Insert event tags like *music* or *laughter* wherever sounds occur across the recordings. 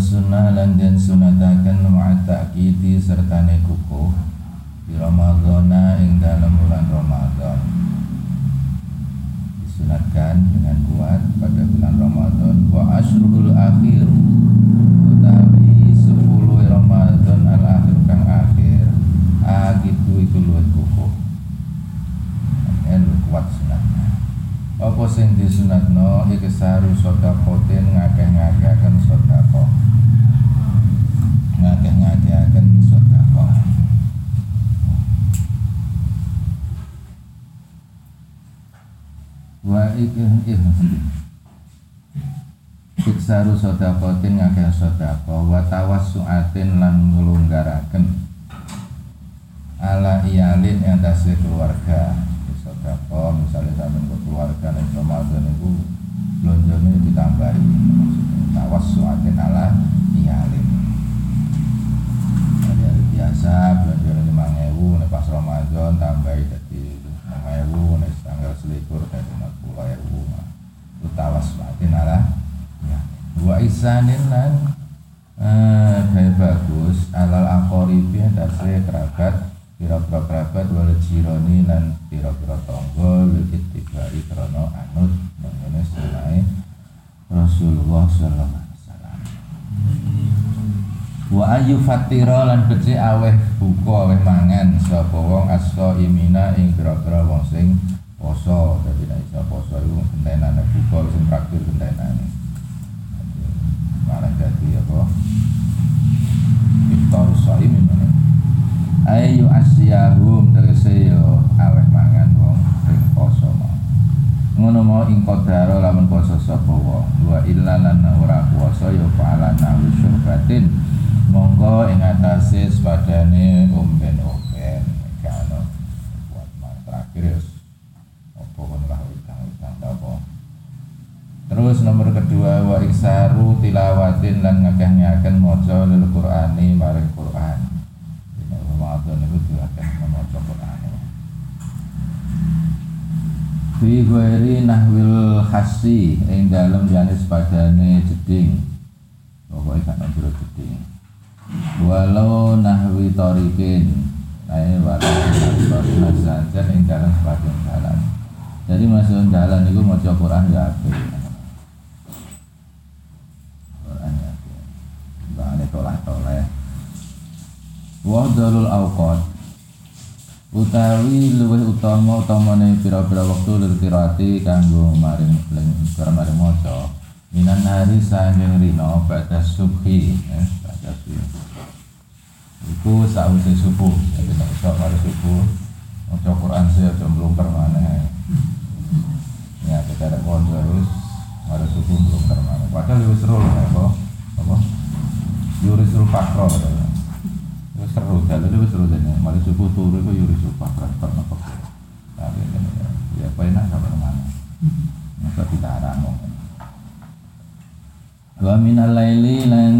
sunnah lan den sunataken ma'at ta'kidi sertane kukuh di Ramadhana ing dalam bulan Ramadan disunatkan dengan kuat pada bulan Ramadan wa asrul akhir utawi 10 Ramadan al akhir kang akhir. Agitu iku luwih kukuh. En kuat sunatnya. Apa sing disunatno? Iki saru sedekatin ngakeh-ngakehaken sedekah ngakeh-ngakehaken sedekah wa iku Iksaru sodakotin ngakeh sodako Wa tawassuatin lan ngelunggaraken. Ala iyalin yang tasih keluarga. Sodako misalnya sampai ke keluarga Nih Ramadan itu Belonjone ditambahi. Tawassuatin ala iyalin biasa belanja lima ewu Nih pas Ramadan tambahi jadi lima ewu Nih tanggal selikur jadi lima puluh ewu. Itu tawassuatin ala wa isanin lan eh, bagus. Alal akoribi dasre kerabat pira-pira kerabat wal jironi lan pira-pira tangga lekit tibai krono anut mengene sunai Rasulullah sallallahu alaihi wasallam wa ayu fatira lan kece aweh buka aweh mangan sapa wong aso imina ing pira-pira wong sing poso. Dadi nek iso poso iku gentenane buka sing traktir gentenane malah jadi apa? Iftar shaim ini ayu asyahum tegese yo aweh mangan wong sing poso mau. Ngono mau ing kodaro lamun poso sapa wong. Wa illa lan ora puasa yo falana wisyurbatin monggo ing atase sepadane omben-omben kana buat terakhir ya apa kon lah utang-utang apa Terus nomor kedua wa iksaru tilawatin lan ngakeh-ngakeh maca lil Qur'ani maring Qur'an. Dina Ramadan itu diakeh maca Qur'an. Fi ghairi nahwil khasi ing dalem liyane sepadane jeding. Pokoke gak nang jeding. Walau nahwi tarikin Ae walau nahwi tarikin saja ing dalem sepadane jalan. Jadi masuk jalan itu maca Qur'an ya apik. Bane tolah-toleh. Wahdalul awqat utawi luwih utama utamane pira-pira wektu lil qiraati kanggo maring ling maring maca minan hari sanging rino pada subhi eh iku sause subuh jadi nek iso mari subuh maca Quran sih aja mlungker maneh ya kita ada konco wis mari subuh mlungker maneh padahal wis seru apa apa yurisul fakro Wis seru dalu wis seru dene. Mari subuh turu iku yurisul fakro karena kok. Tapi ya apa enak sampe mana. Masa dilarang kok. Wa minal laili lan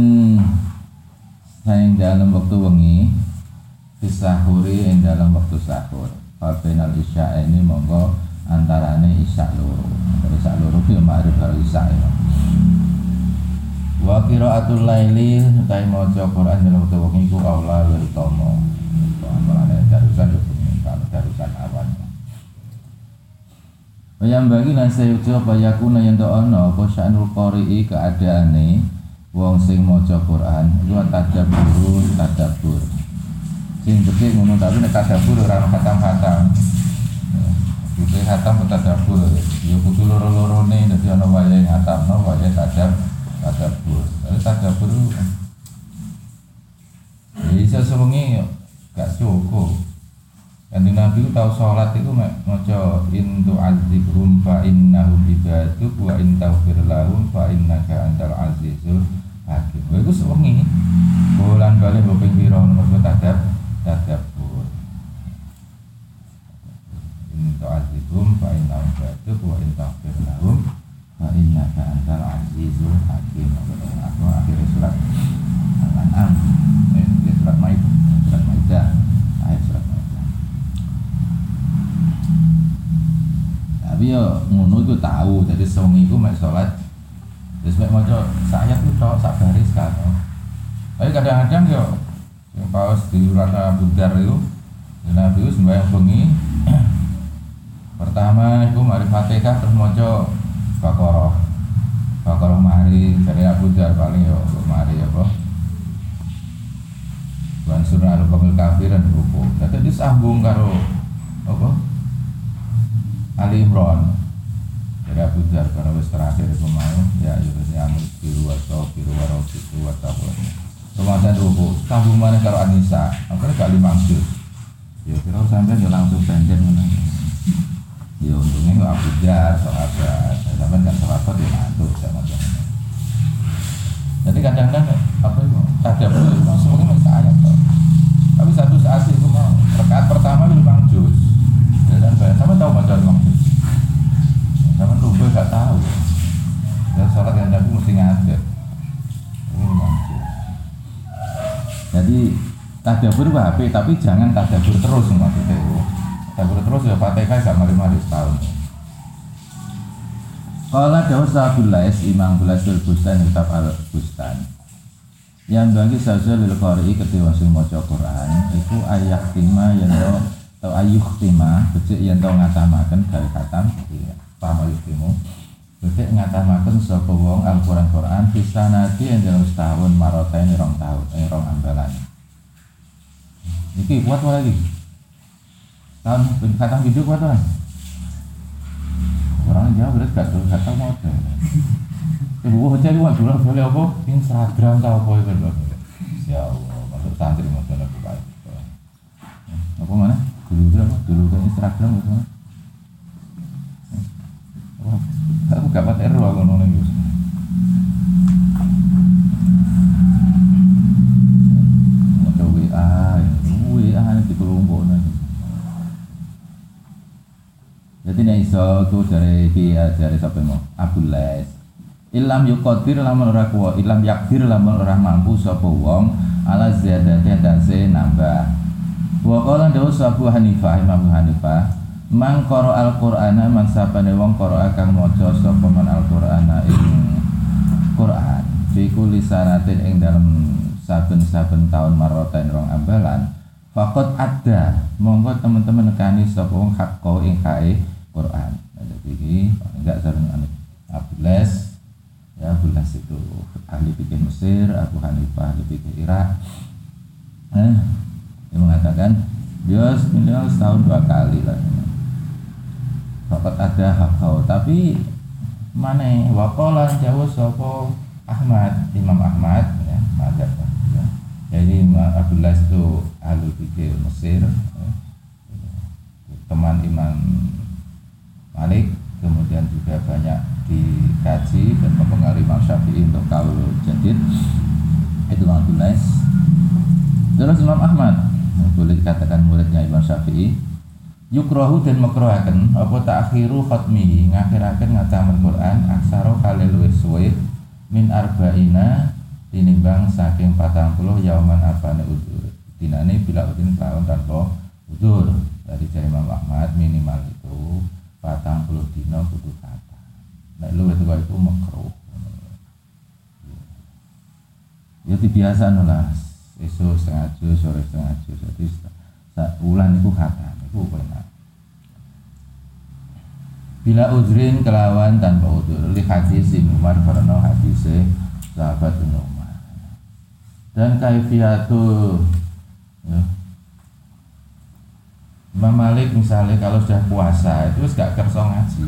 saing dalam waktu wengi disahuri ing dalam waktu sahur. Fa bainal isya ini monggo antarane isya loro. Isya loro ki ma'rif karo isya ya. Wa qiraatul laili utai maca Quran dalam waktu wengi ku aula wa utama. Amalane darusan yo kalau darusan awan. Yang bagi lan sayujo apa yakuna yang ono apa qari'i keadaane wong sing maca Quran iku tadabbur tadabbur. Sing gede ngono tapi nek tadabbur ora khatam-khatam. Kudu khatam tadabbur. Ya kudu loro-lorone dadi ana wayahe ngatamno wayahe tadabbur tadabur lalu tadabur ya bisa sewengi gak cukup Kanjeng Nabi tahu sholat itu maca in tu'adzibhum fa innahum ibaduk wa in taghfir lahum fa innaka antal azizul hakim. Lha iku sewengi. Bulan balik mbok ping pira mergo tadab tadabur. In tu'adzibhum fa innahum ibaduk wa in lahum fa innaka antal azizul hakim. Aku akhir surat Al-An'am. Eh, surat Maidah, surat Maidah. Ayat surat Maidah. tapi ya ngono itu tahu jadi sewengi itu mek salat Terus mek maca saya tuh tok sak baris kan. Tapi kadang-kadang yo yang paus di Rana Budar itu Nabi itu sembahyang bengi *clears throat* pertama itu mari Fatihah terus maca Baqarah Baqarah mari dari Abu Dar paling yo mari apa Wan surah al-qamil kafiran ruku. Dadi disambung karo apa? Ali Imran. Jadi Abu Dar karena wis terakhir itu mau ya itu si amul biru wa biru wa biru wa taqwa. Kemudian ruku, sambung mana karo Anissa, akhirnya gak lima juz. Ya kira sampai ya langsung pendek mana. Ya untungnya itu Abu Dar, sahabat, sampai kan sahabat ya ngantuk sama Jadi kadang-kadang apa itu tadabbur itu semuanya masih ayat. Tapi satu saat itu mau rekaat pertama itu bang. Ya, dan saya sama tahu macam bang jus. Sama lupa gak tahu. Dan sholat yang nabi mesti ngadep. Jus. Jadi tadabbur itu tapi jangan tadabbur terus maksudnya itu. Tadabbur terus ya fatihah gak mari-mari setahun. Kala dawuh Sabul Lais Imam Bulasul Bustan kitab Al Bustan yang bagi saja lil qari ketika sing maca Quran iku ayat tima yang to atau ayuh tima becik yang to ngatamaken gawe katam paham ayuh timu becik ngatamaken sapa wong Al-Qur'an Quran nanti yang dalam setahun ini rong tahun eh rong ambalan iki kuat lagi tahun katam hidup kuat orang orang Jawa berarti gak gak tahu model Ibu baca itu dulu boleh apa? Instagram tau apa itu. Ya Allah, masuk santri masuk aku. Apa mana? Dulu berapa? Dulu kan Instagram itu mana? Aku gak pakai ero aku nongol itu. Mau WA, WA di nanti. Jadi nih iso tuh dari dia dari siapa mau Abdul Les Ilam yukodir lamun ora kuwa Ilam yakdir lamun ora mampu sapa wong Ala ziyadati dase nambah Wa qala dawu Abu Hanifah Imam Hanifah Man qara al-Qur'ana man sapane wong qara kang maca sapa man al-Qur'ana ing Qur'an. Fi kulli sanatin ing dalem saben-saben taun maroten rong ambalan. Fakot ada monggo teman-teman nekani sapa wong hakko ing kae Qur'an. Iki enggak sareng anu. Abdulas ya Bulas itu ahli fikih Mesir Abu Hanifah ahli fikih Irak. Eh, dia mengatakan dia minimal setahun dua kali lah Fakat ada hakau tapi mana wakola jauh sopo Ahmad Imam Ahmad ya mazhab ya. jadi Abdullah itu ahli fikih Mesir ya. teman Imam Malik kemudian juga banyak dikaji dan mempengaruhi Imam Syafi'i untuk kaul jadid itu Abdullah terus Imam Ahmad boleh dikatakan muridnya Imam Syafi'i yukrohu dan makrohaken apa takhiru khatmihi ngakhiraken ngatamen Quran aksaro kalil suwe min arba'ina tinimbang saking patang puluh yauman apane udur dinane bila udin tahun tanpa udur dari jari Imam minimal itu patang puluh dino kudu Nek lu itu itu makruh. Ya biasa lah. Esok setengah juz, sore setengah juz. Jadi ulan itu kata, itu benar. Bila uzrin kelawan tanpa udur Li hadis Umar karena hadis sahabat Umar Dan kaifiatu ya, Imam Malik misalnya kalau sudah puasa itu gak kerso ngaji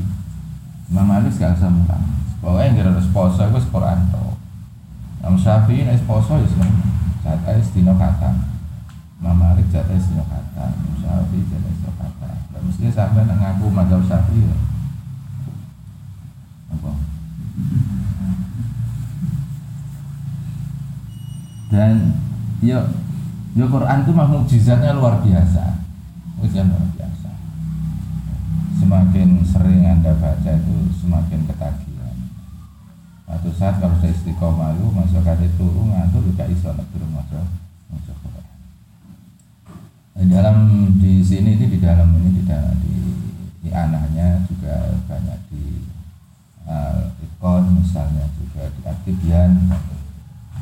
Imam Malik gak usah mulang. Pokoknya yang kira poso itu Quran to. Imam Syafi'i poso ya. Jatah dino kata. Imam Malik jatah dino kata. Imam Syafi'i jatah dino kata. Dan mesti nak ngaku mazhab Syafi'i ya. Apa? Dan yo yo Quran itu mukjizatnya luar biasa. Mukjizat luar biasa semakin sering anda baca itu semakin ketagihan Satu saat kalau saya istiqomah itu masuk kade turun ngantuk juga iso turun masuk masuk di dalam di sini ini di dalam ini di dalam di, di anahnya juga banyak di ikon misalnya juga di Atibian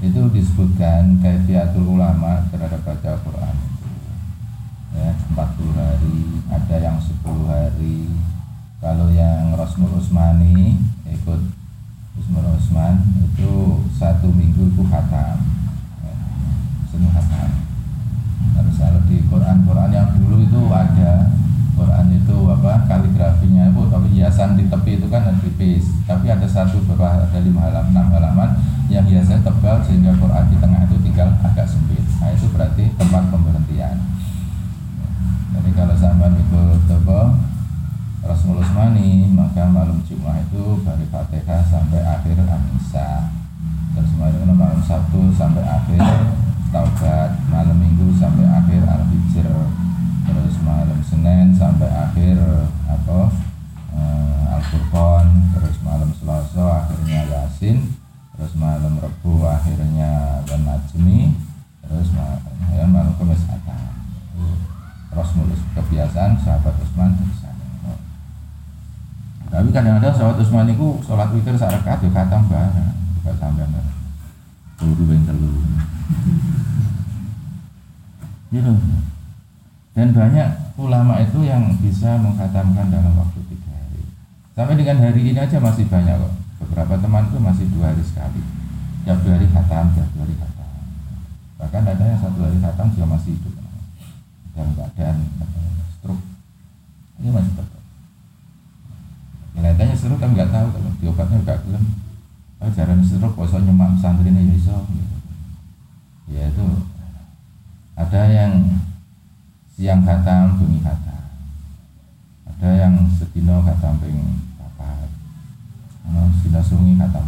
itu disebutkan kaifiatul ulama terhadap baca Quran ya 40 hari ada yang 10 hari. Kalau yang Rosmul Usmani ikut Usmul Usman itu satu minggu itu khatam. Ya, semua khatam harus kalau di Quran Quran yang dulu itu ada. Quran itu apa kaligrafinya itu tapi hiasan di tepi itu kan tipis. Tapi ada satu berapa ada lima halaman enam halaman yang biasanya tebal sehingga Quran di tengah itu tinggal agak sempit. Nah itu berarti tempat pemberhentian. Jadi kalau sampai itu tebal Rasul Usmani maka malam Jumat itu dari Fatihah sampai akhir Anisa terus malam Sabtu sampai akhir Taubat malam Minggu sampai akhir Al-Hijr. Terus malam Senin sampai akhir apa uh, Al-Furqan. Terus malam Selasa akhirnya Yasin. Terus malam Rebu akhirnya dan Najmi terus malam, ya, malam Kamis Atam terus mulus kebiasaan sahabat Usman terus tapi kadang-kadang sahabat Usman itu sholat witir saat rakaat ya khatam bareng juga sampai turu yang telu gitu dan banyak ulama itu yang bisa menghatamkan dalam waktu tiga hari. Sampai dengan hari ini aja masih banyak kok. Beberapa teman itu masih dua hari sekali. Tiap dua hari khatam tiap dua hari khatam. Bahkan ada yang satu hari khatam juga masih hidup. Dalam keadaan stroke. Ini masih tetap. Kelihatannya stroke kan nggak tahu. Kalau diobatnya nggak belum oh jarang stroke kok nyemak santri ini ya iso. Ya itu ada yang siang khatam bunyi khatam ada yang sedino khatam pengen Nah, sudah sungi kata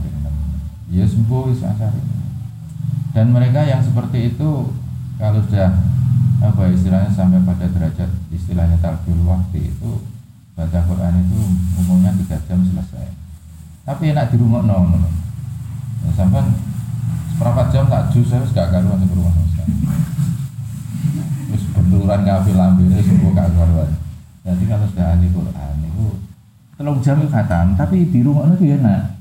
ya sembuh ini. Dan mereka yang seperti itu kalau sudah apa istilahnya sampai pada derajat istilahnya talbul waktu itu baca Quran itu umumnya tiga jam selesai tapi enak di rumah no, no. Ya, sampai seperempat jam tak jus saya gak karuan di rumah terus benturan kafir lambil sembuh gak karuan. Jadi kalau sudah ahli Quran itu telung jam itu khatam tapi di rumah itu enak.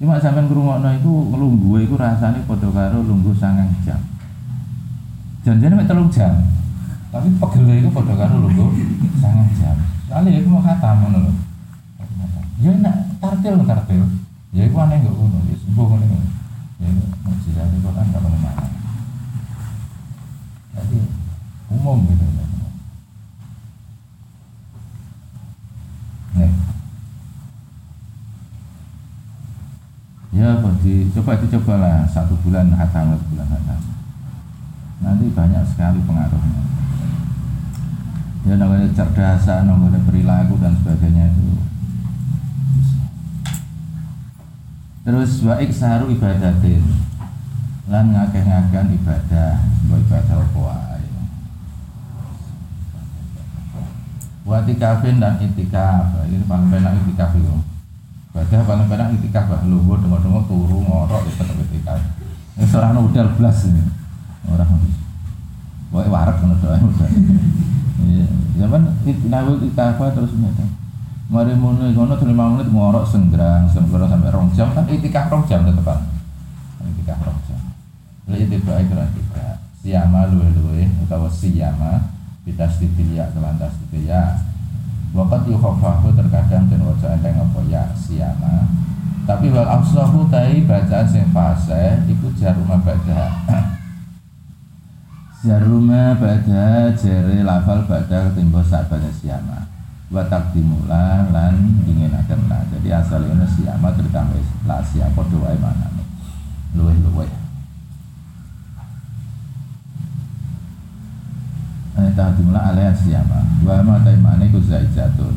Cuma sampai ke rumah itu ngelunggu itu rasanya podo karo lunggu sangang jam. Janjian itu telung jam. Tapi pegel itu podo karo lunggu sangang jam. Soalnya itu mau khatam ngono ya enak tartil tartil ya itu aneh gak ngono. Ya sembuh ngono ya mujizat itu kan gak mana? Jadi umum gitu ya di, coba dicobalah satu bulan hatam bulan hatam. Nanti banyak sekali pengaruhnya. Ya namanya cerdasan namanya perilaku dan sebagainya itu terus baik saru ibadatin lan ngakeh-ngakan ibadah sebuah ibadah apa Buat itikafin dan itikaf ini paling enak itikaf itu Badah paling banyak itikaf bah luhur dengar-dengar turu ngorok ya tetap itikaf. Ini seorang udah belas ini. Orang Wae warak kan doa udah. Iya, zaman itikaf terus nyata. Mari mulai ngono lima menit ngorok senggrang, senggrang sampai rong jam kan itikaf rong jam tetep kan. Itikaf rong jam. Lalu itikaf itu tiga. Siama luwe-luwe utawa siyama bitas titilya kelantas titilya Wakat yukhafahu terkadang dan wajah enteng apa ya siama Tapi wal afsahu tai bacaan sing fase Iku jaruma badah *coughs* Jaruma badah jere lafal badah ketimbang sabana siama Watak dimula lan dingin akan lah Jadi asal ini siama terutama lah siapa doa mana nih? Luweh-luweh ta jumlah alaiha siyama wa ma taimane ku zaijatun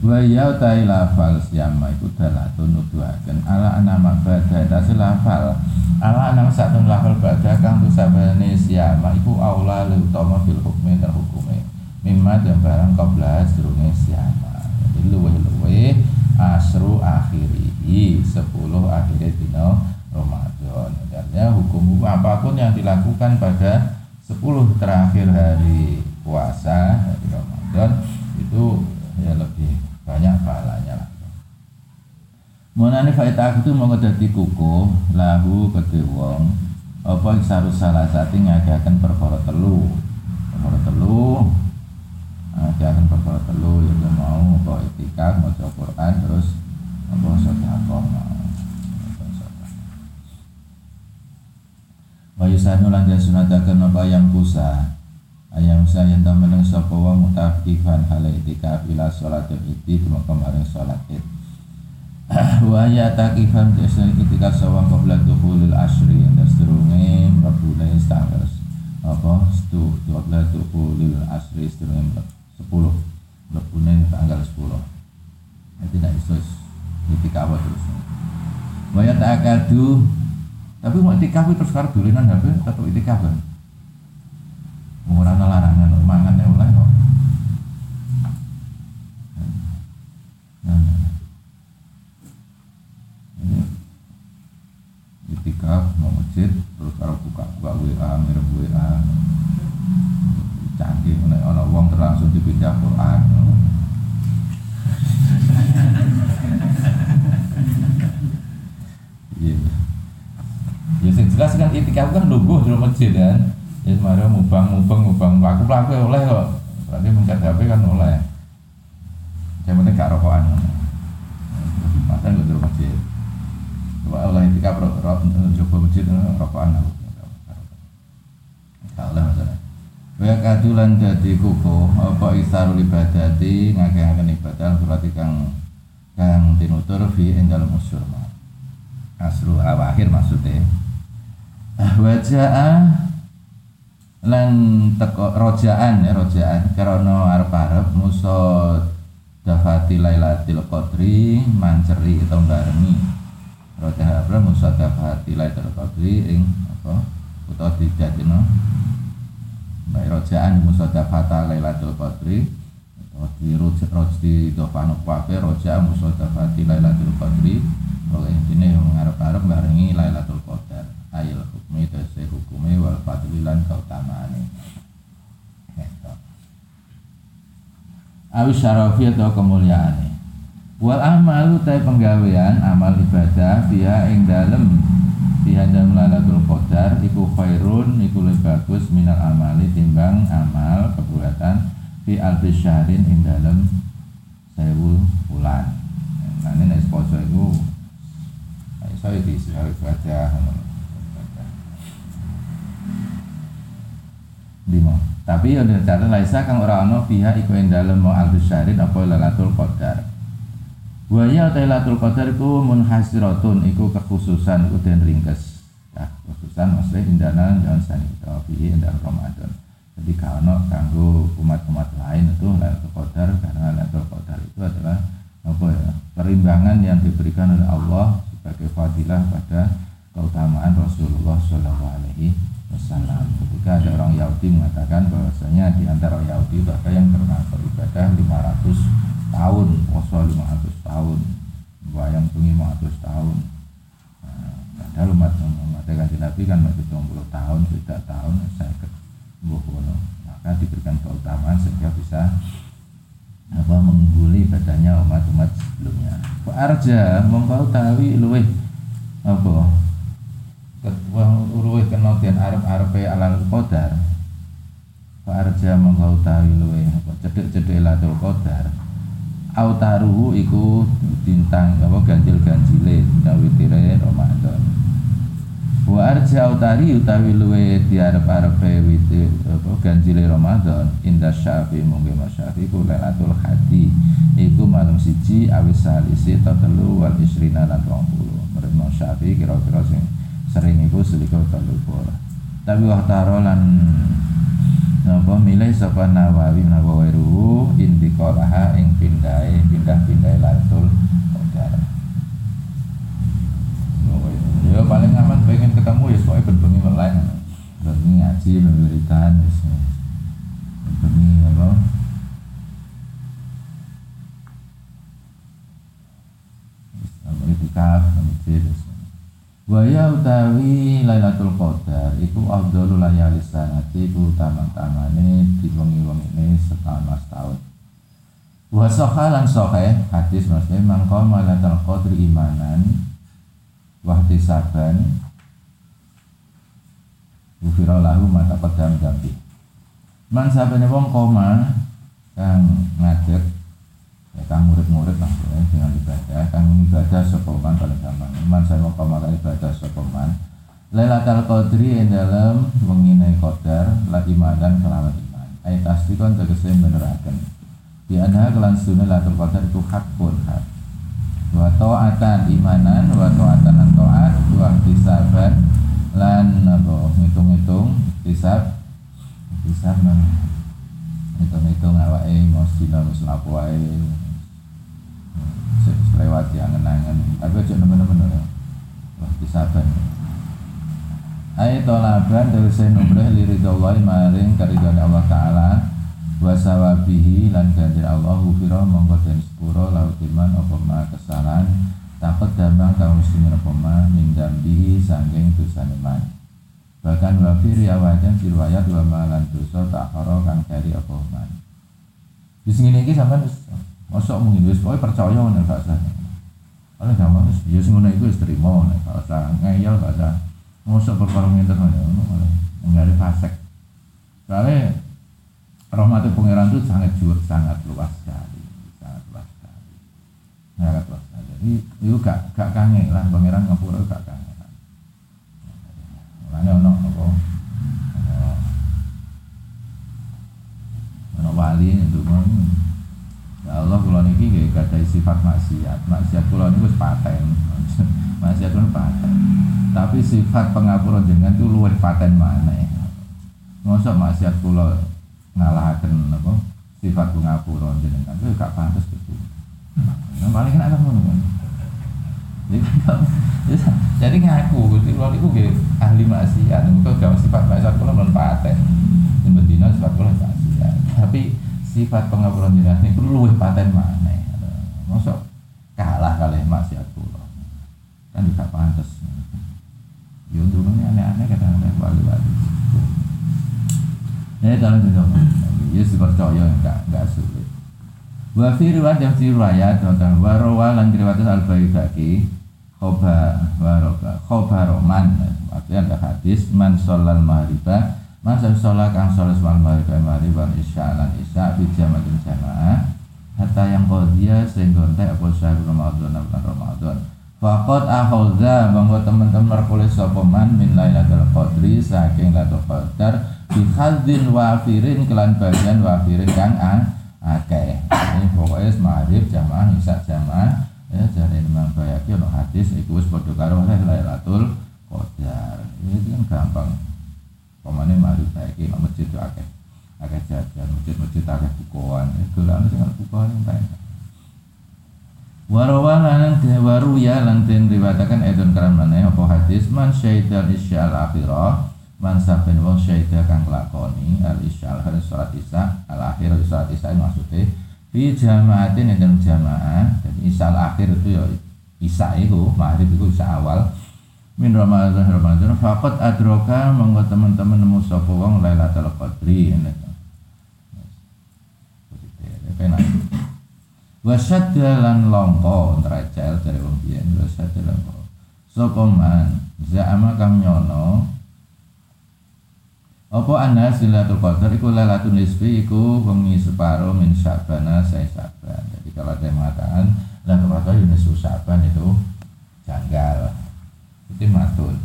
wa ya tai lafal siyama iku dalatun nuduhaken. Ala anama badha tasih lafal. Ala anama satun lafal badha kang tusabane siyama iku aula li utama fil hukmi dan hukume mimma dan barang qabla sedurunge siyama jadi luweh-luweh asru akhiri sepuluh akhirnya dino Ramadan artinya hukum apa pun yang dilakukan pada 10 terakhir hari puasa hari Ramadan itu ya lebih banyak pahalanya lah. Munane faita aku tu mau dadi kukuh lahu kedhe wong apa sarus salah sati ngagaken perkara telu. Perkara telu ngagaken perkara telu ya mau apa itikaf maca Quran terus apa sedekah. Wa yusanu lan sunataken apa yang kusa ayam saya yang meneng sapa wong mutakifan hal itikaf ila salatul id kemarin salat id wa ya takifan biasa ketika sawang qabla dukhulil asri dan sedurunge mlebune tanggal apa stu qabla dukhulil asri sedurunge 10 mlebune tanggal 10 itu tidak iso itikaf terus wa ya takadu tapi mau itikaf terus karo dolenan HP tetep itikaf kan ora larangan mangan oleh kok. Nah, itikaf mau masjid terus kalau buka buka WA ngirim WA canggih nek ana wong langsung dipindah Quran. *laughs* Iya. Ya sing jelas kan itikaf kan lungguh di masjid kan. Ya mari mubang mubang mubang laku laku oleh kok. Berarti mencet HP kan oleh. Yang penting gak rokokan. Masa nggak di masjid. Oleh etika coba masjid rokokan aku. Oleh masalah Wa kadulan dadi kuku apa isarul ibadati ngakehaken ibadah surat kang kang tinutur fi endal musyur asru awakhir maksudnya. Wajah lan teko rojaan ya rojaan karena arep-arep musa dafati lailatul qadri manceri atau barengi Raja Abra musadafati lailatul qadri ing apa utawa dijadino baik rojaan musadafata lailatul qadri. Utawa di roj di dofanu kwafe roja musadafati lailatul qadri. Kalau intine yang ngarep-arep barengi lailatul qadar. Ayil hukmi dasi hukumi wal fadlilan kautamaane Awis syarafi atau kemuliaan wal amalu tay penggawean amal ibadah biha ing dalem dalem lalatul qadar iku khairun iku lebih bagus minal amali timbang amal kebuatan fi alfi syahrin ing dalem sewu bulan ini nek poso iku iso di ibadah lima. Tapi ada cara laisa kang ora ana pihak iku ing dalem mau alfi syahrin apa lalatul qadar. Wa ya Lailatul Qadar iku munhasiratun iku kekhususan iku den ringkes. Ya, khususan maksudnya indana dan sani tapi indah Ramadan. Jadi kalau kanggo umat-umat lain itu Lailatul Qadar karena Lailatul Qadar itu adalah apa ya? Perimbangan yang diberikan oleh Allah sebagai fadilah pada keutamaan Rasulullah Shallallahu Alaihi Wasallam. Ketika ada orang Yahudi mengatakan bahwasanya di antara Yahudi ada yang pernah beribadah 500 tahun poso 500 tahun bayang bengi 500 tahun nah, padahal umat kanji Nabi kan masih 20 tahun tidak tahun saya ke Bohono maka diberikan keutamaan sehingga bisa apa mengungguli badannya umat-umat sebelumnya. Pak Arja mongkau tawi luweh apa ketua luweh kena den arep-arepe alal qadar. Pak Arja mongkau tawi luweh apa cedek-cedek latul qadar. Autaruhu iku bintang apa ganjil-ganjile witire Ramadan wa arja autari utawi luwe diarep-arepe wite apa ganjile Ramadan inda syafi mungkin mas syafi ku lailatul hadi iku malam siji awis salisi telu wal isrina lan 20 menurut mas syafi kira-kira sing sering iku selikur telu tapi waktaro lan Napa milih sapa Nawawi Nawawi ruhu indikolaha ing pindai pindah-pindah latul qadar. Ya paling aman pengen ketemu ya soalnya berbengi melek. Bengi ngaji, memberikan wis. Bengi apa? Apa itu kaf, masjid, Waya utawi Lailatul Qadar iku afdhalul layalis sanati iku utama-tamane di wengi-wengine setahun mas tahun. Wa lan sahih hadis maksudnya mangko malatal qadri imanan wa saban. Ufira lahu mata pedang dambi Man sabene wong koma kang ngadeg ya kang murid-murid lah ya, dengan ibadah kang ibadah sapa man paling gampang. Man saya mau koma ibadah sapa man. Lailatul Qadri ing dalam wengine qadar la imanan kelawan iman. Ayat asli kon tegese beneraken di anha kelan sunah latul qadar itu hakun hak wa ta'atan imanan wa ta'atan lan ta'at wa ihtisaban lan apa ngitung-ngitung hisab. Hisab nang hitung-hitung awake mesti wis lapo wae. Lewat ya angen-angen. Tapi aja nemen-nemen ya. Wah hisaban. Ayat tolaban dari saya numreh liridawai maring karidwan Allah Ta'ala wasawabihi lan ganjar Allah hufira mongko den sepuro laut iman apa ma kesalahan. Takut damang kaum muslimin apa ma min dambihi sanggeng dosa iman. Bahkan wafir ya wajan riwayat wa malan dosa tak haro kang kari apa man di sini ini sampai masuk mungkin wis pokoke percaya ngono gak usah. Oleh gampang wis ya sing ngono iku wis trimo gak usah ngeyel gak usah. Masuk perkara ngene ngono. Oleh nggak ada fasek. Soalnya rahmat pangeran itu sangat jujur, sangat luas sekali, sangat luas sekali, sangat luas sekali. Jadi itu gak gak kangen lah pangeran ngapura gak kangen. Mana ono apa? Ono wali itu kan. Ya Allah kula niki nggih gadai sifat maksiat. Maksiat niku wis paten. *laughs* maksiat kula paten. Tapi sifat pengapura jenengan itu luwih paten mana? Mosok maksiat kula ngalahaken apa sifat pengapura jenengan itu gak pantas gitu. Yang paling enak kan ngono. Jadi ngaku Gusti kula niku nggih ahli maksiat, muga gak sifat maksiat kula non paten. Bedina sifat kula maksiat. Tapi sifat pengapura jenengan niku luwih paten maneh. Mosok kalah kali maksiat kula. Kan juga pantas. Ya untuk ini aneh-aneh kadang-kadang wali-wali. Ini dalam juga Ya percaya enggak enggak sulit. Wa fi riwayat yang fi riwayat tentang warawa lan riwayat al bayyaki khoba roman. Artinya ada hadis man sholal maghriba man sholat kang sholat wal maghriba maghrib isya lan isya bi jamaatin jamaah hatta yang qadhiya sehingga entek apa syahrul ramadan bulan ramadan. Fakot aholza bangga teman-teman merkulis sopeman min lailatul qadri saking lailatul qadar bihadzin wafirin kelan bagian wafirin kang akeh. Ini pokoknya maghrib jamaah isya jamaah. Ya jadi memang bayaki ono hadis iku wis padha karo lailatul qadar. Ini kan gampang. Pemane maghrib bayaki masjid akeh. Akeh jajan masjid-masjid akeh bukuan. Itu lah sing bukuan yang Warawa lan waru ya lan den riwayataken edon karam maneh apa hadis man syaidal isyal akhirah man saben wong syaida kang lakoni al isyal hari salat isya al akhir salat isya maksudnya di jamaatin yang jamaah jadi isya al akhir itu ya isya itu maghrib itu isya awal. Min Ramadan Ramadan faqat adroka monggo teman-teman nemu sapa wong Lailatul Qadri ini wasadda lan longko trajal dari wong biyen wasadda longko. Sapa man? Za'ama kang nyono apa anna silatul qadar? Iku lailatul nisfi iku wengi separo min sya'bana saya sya'ban. Jadi kalau ada yang mengatakan lailatul qadar nisfu sya'ban itu janggal. Itu matun.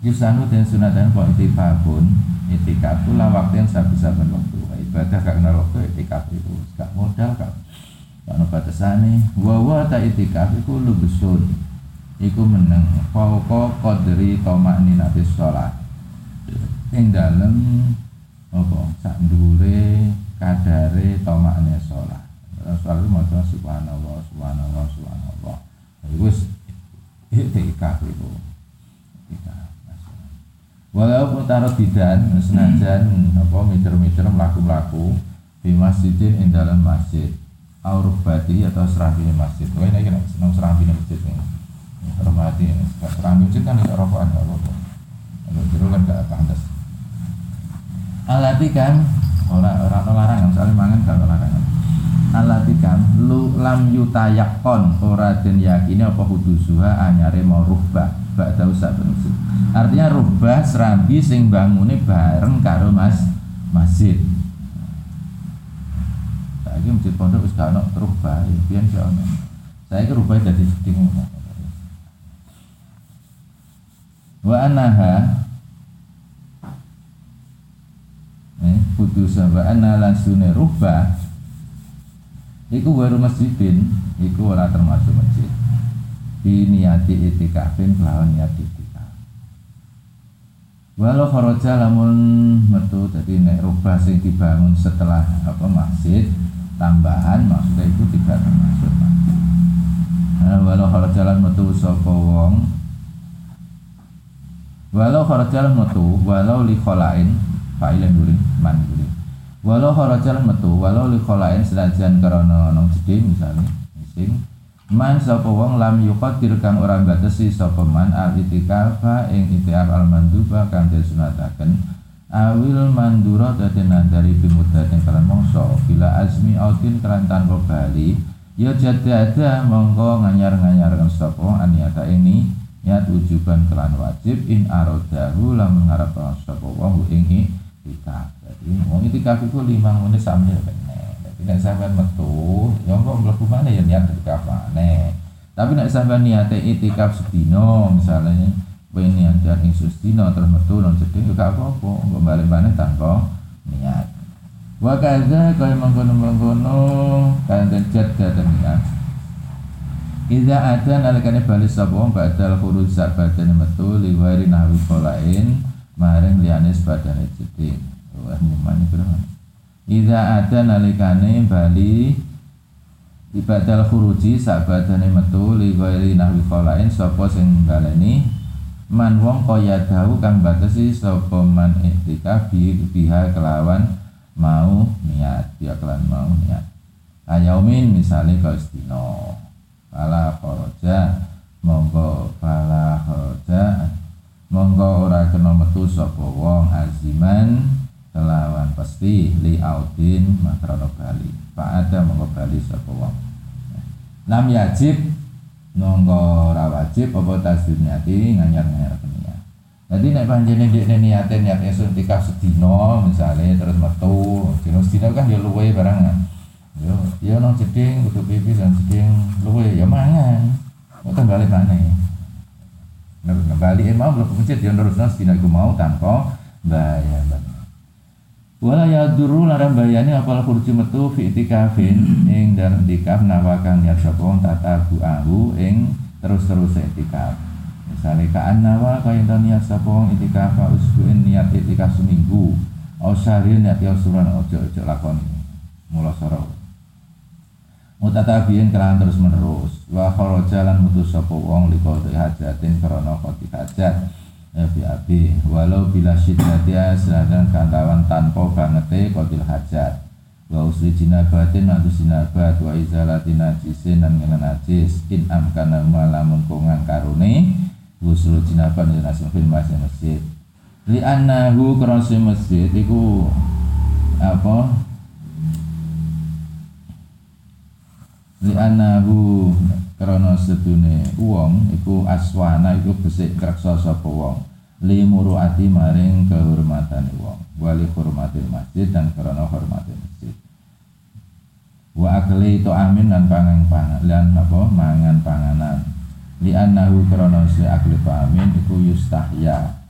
Yusanu dan sunatan kok itikafun. Itikaf itu lah waktu yang sabu-saban waktu Ibadah gak kenal waktu itikaf itu Gak modal gak Ono batasane wa wa ta itikaf iku lubesun. Iku meneng. Fauqa qadri tamakni nabi sholat. Ing dalem apa sak ndure kadare tamakni sholat. Sholat itu maca subhanallah subhanallah subhanallah. Wis itikaf iku. Itikaf. Walaupun taruh bidan senajan apa meter-meter melaku-melaku di masjidin ing dalam masjid aurubati atau serambi masjid. Wah ini kira senang serambi masjid nih. Hormati ini. Serambi masjid kan tidak rokokan apa-apa. Kalau jero kan gak pantas. Alati kan orang orang larangan. Soalnya mangan kalau larangan. lam yutayakon. Ora den yakini apa hudusuha anyare mau rubah ba'da usah masjid artinya rubah serambi sing bangune bareng karo mas masjid. Saiki masjid pondok wis gak ono rubah biyen gak ono saiki rubah dadi seding wa anaha eh putus wa anna lan rubah Iku baru masjidin, iku ora termasuk masjid. niati itikafin kelawan niat itikaf. Walau kharaja lamun metu dadi nek rubah sing dibangun setelah apa masjid tambahan maksudnya itu tidak termasuk. Nah, walau kharaja lan metu sapa wong Walau kharaja lan metu walau li kholain fa'ilan guling man guling walau kharajan metu walau li kholain senajan nong jeding misalnya mising man sapa wong lam yuqadir kang ora batesi sapa man al itikafa ing itikaf al manduba kang disunataken. Awil mandura dadi nandari bimudatin kalan mongso bila azmi autin kalan tanpa bali ya ada mongko nganyar-nganyarkan wong aniata ini niat ujuban kelan wajib in arodahu lamun ngarep sapa wong ing itikaf. Wong itikaf iku lima menit sambil kene tapi nek sampean metu ya kok mlebu mana ya niat itikaf maneh. Tapi nek sampean niate itikaf sedina misalnya pengen niat ing sedina terus metu nang jeding juga apa-apa. Kok balik maneh tanpa niat. Wa kadza kaya mangkono-mangkono kanthi jad kata niat. Iza ada nalikane bali sapa? Wong badal khuruj sak metu liwari nahwi kolain maring liyane sebadane jeding Wah, mumane berapa? Iza ada nalikane bali ibadal khuruji sabadane metu li nahwi qalain sapa sing baleni man wong kaya dahu kang batasi sapa man iktikaf bi biha kelawan mau niat ya kelawan mau niat. Ayaumin misalnya kau istino pala kharaja monggo pala kharaja monggo ora kena metu sapa wong aziman kelawan pasti li audin makrono bali. Pak ada monggo bali sapa wong. Lam yajib nonggo ora wajib apa tasdid niati nganyar-nganyar niat jadi nek panjene dekne niate niat esuk tikaf sedina misalnya terus metu dino sedina kan dia luwe barang yo yo nang jeding kudu pipis dan jeding luwe ya mangan. Kok balik mana ya balik emang belum masjid dia terus sedina iku mau tanpa bayar Wala ya duru larang bayani apal kurci metu fi itikafin ing dan itikaf nawakan niat sapa wong tatabu ahu ing terus-terus itikaf. Misalnya kaan nawa kaya niat sapa itikaf usbuin niat itikaf seminggu. Au syahrin niat ya suran ojo-ojo lakoni. Mula soro. Mutatabiin kelahan terus menerus. Wa kharaja lan mutus sapa wong liqadhi hajatin krana qati hajat FIAB walau bila syiddatia sedangkan kantawan tanpa bangete kodil hajat. Wa usri jinabatin atau jinabat wa izalati najisin dan ngena najis. In amkana malamun kongang karuni usul jinabat dan nasil fil masjid masjid. Li annahu krosi masjid iku apa li annahu krana sedune wong iku aswana iku besik kreksa sapa wong. Li muruati maring kehormatan wong. Wali hormatil masjid dan krana hormatil masjid. Wa akli to amin dan pangan pangan lan apa? Mangan panganan. Li annahu krana si akli to amin iku yustahya.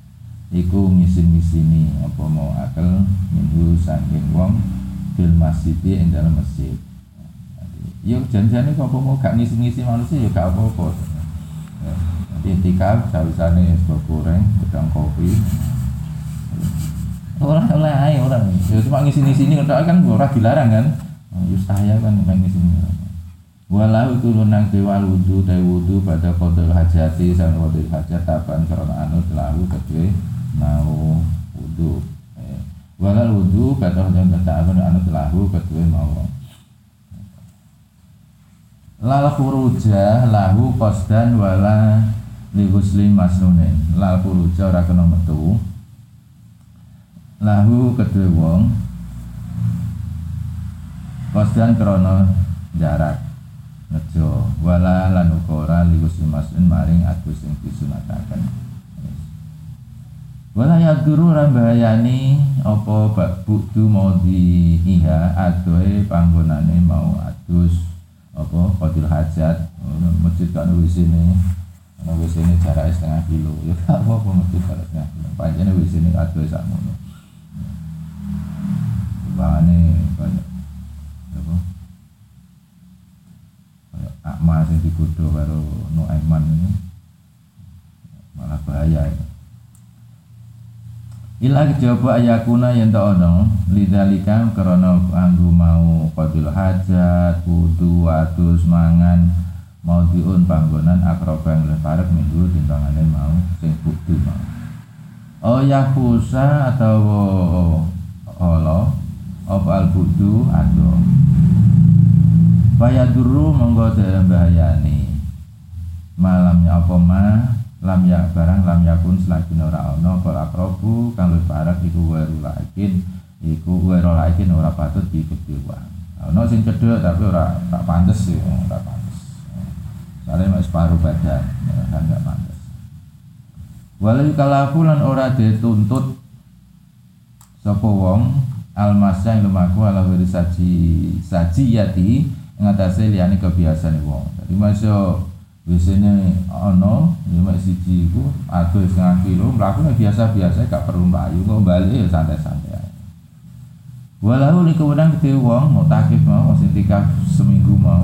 Iku ngisin-ngisini apa mau akal minggu saking wong fil masjid ing dalam masjid Yuk janjane kok mau gak ngisi-ngisi manusia ya gak apa-apa. Intikaf sawisane es goreng, gedang kopi. Orang oleh ae orang. Ya cuma ngisi-ngisi ini kan ora dilarang kan. Yus saya kan nek ngisi Walau itu lunang dewal wudu dai wudu pada kodol hajati sang kodol hajat taban karena anu lahu kedue mau wudu. Eh, walau wudu pada kodol taban anu lahu kedue mau lal khuruja lahu qasdan wala li ghusli masnunin lal khuruja ora kena metu. Lahu kedue wong qasdan krana jarak nejo wala lan ukora liwus masun maring adus sing disunataken. Wala yaduru ran bahayani apa bak buktu mau di iha adoe panggonane mau adus apa fadil hajat. Masjid kan wis ini ana wis ini jarak setengah kilo. Ya gak apa-apa masjid jarak setengah kilo. Panjene wis ini adoe sakmono Bane banyak. Apa? Akma sing digodho karo Nuaiman ini. Malah bahaya ini. Ila kejaba ayakuna yen tak ono. Lidzalika krana anggo mau qadil hajat wudu atus mangan mau diun panggonan akrobang le parek minggu timbangane mau sing bukti mau. Oh ya pusa atau Allah apa al budu ado Baya duru monggo dalam bahayani. Malamnya apa ma lam ya barang lam yakun selagi ora ono kal akrobu kang luwih parek iku waru lakin iku waru lakin ora patut diikuti wong ono sing cedhek tapi ora tak pantes sih ora pantes. Soalnya masih separuh badan kan gak pantes. Walau kalafu lan ora dituntut sapa wong almasya yang lumaku ala saji saji yati ngatasi liane kebiasaan wong. Jadi masuk biasanya ono lima siji ku atau setengah kilo melakukan biasa-biasa gak perlu melayu kok balik ya santai-santai walau ini kemudian kita wong mau takif mau mau tikaf seminggu mau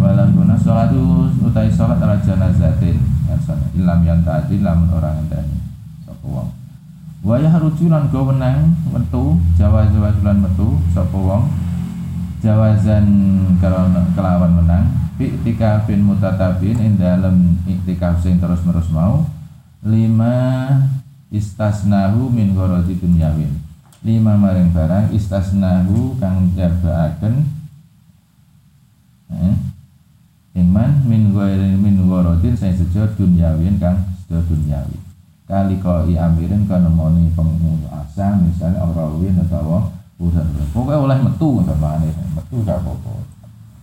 walau guna sholat itu utai sholat ala janazatin ya sana ilam yang tadi lamun orang enteni sapa wong. Waya harujulan go menang metu jawa jawa julan metu sapa wong jawazan kelawan menang. Fi iktikafin mutatabin ing dalem iktikaf sing terus menerus mau. Lima istasnahu min gharazi dunyawin lima maring barang istasnahu kang jabaaken eh, iman min ghairi min gharadin sing sejo dunyawin kang sejo dunyawi kali koi amirin kana moni penguasa misalnya aurawin atau urusan pokoknya oleh metu umpamane metu gak apa-apa.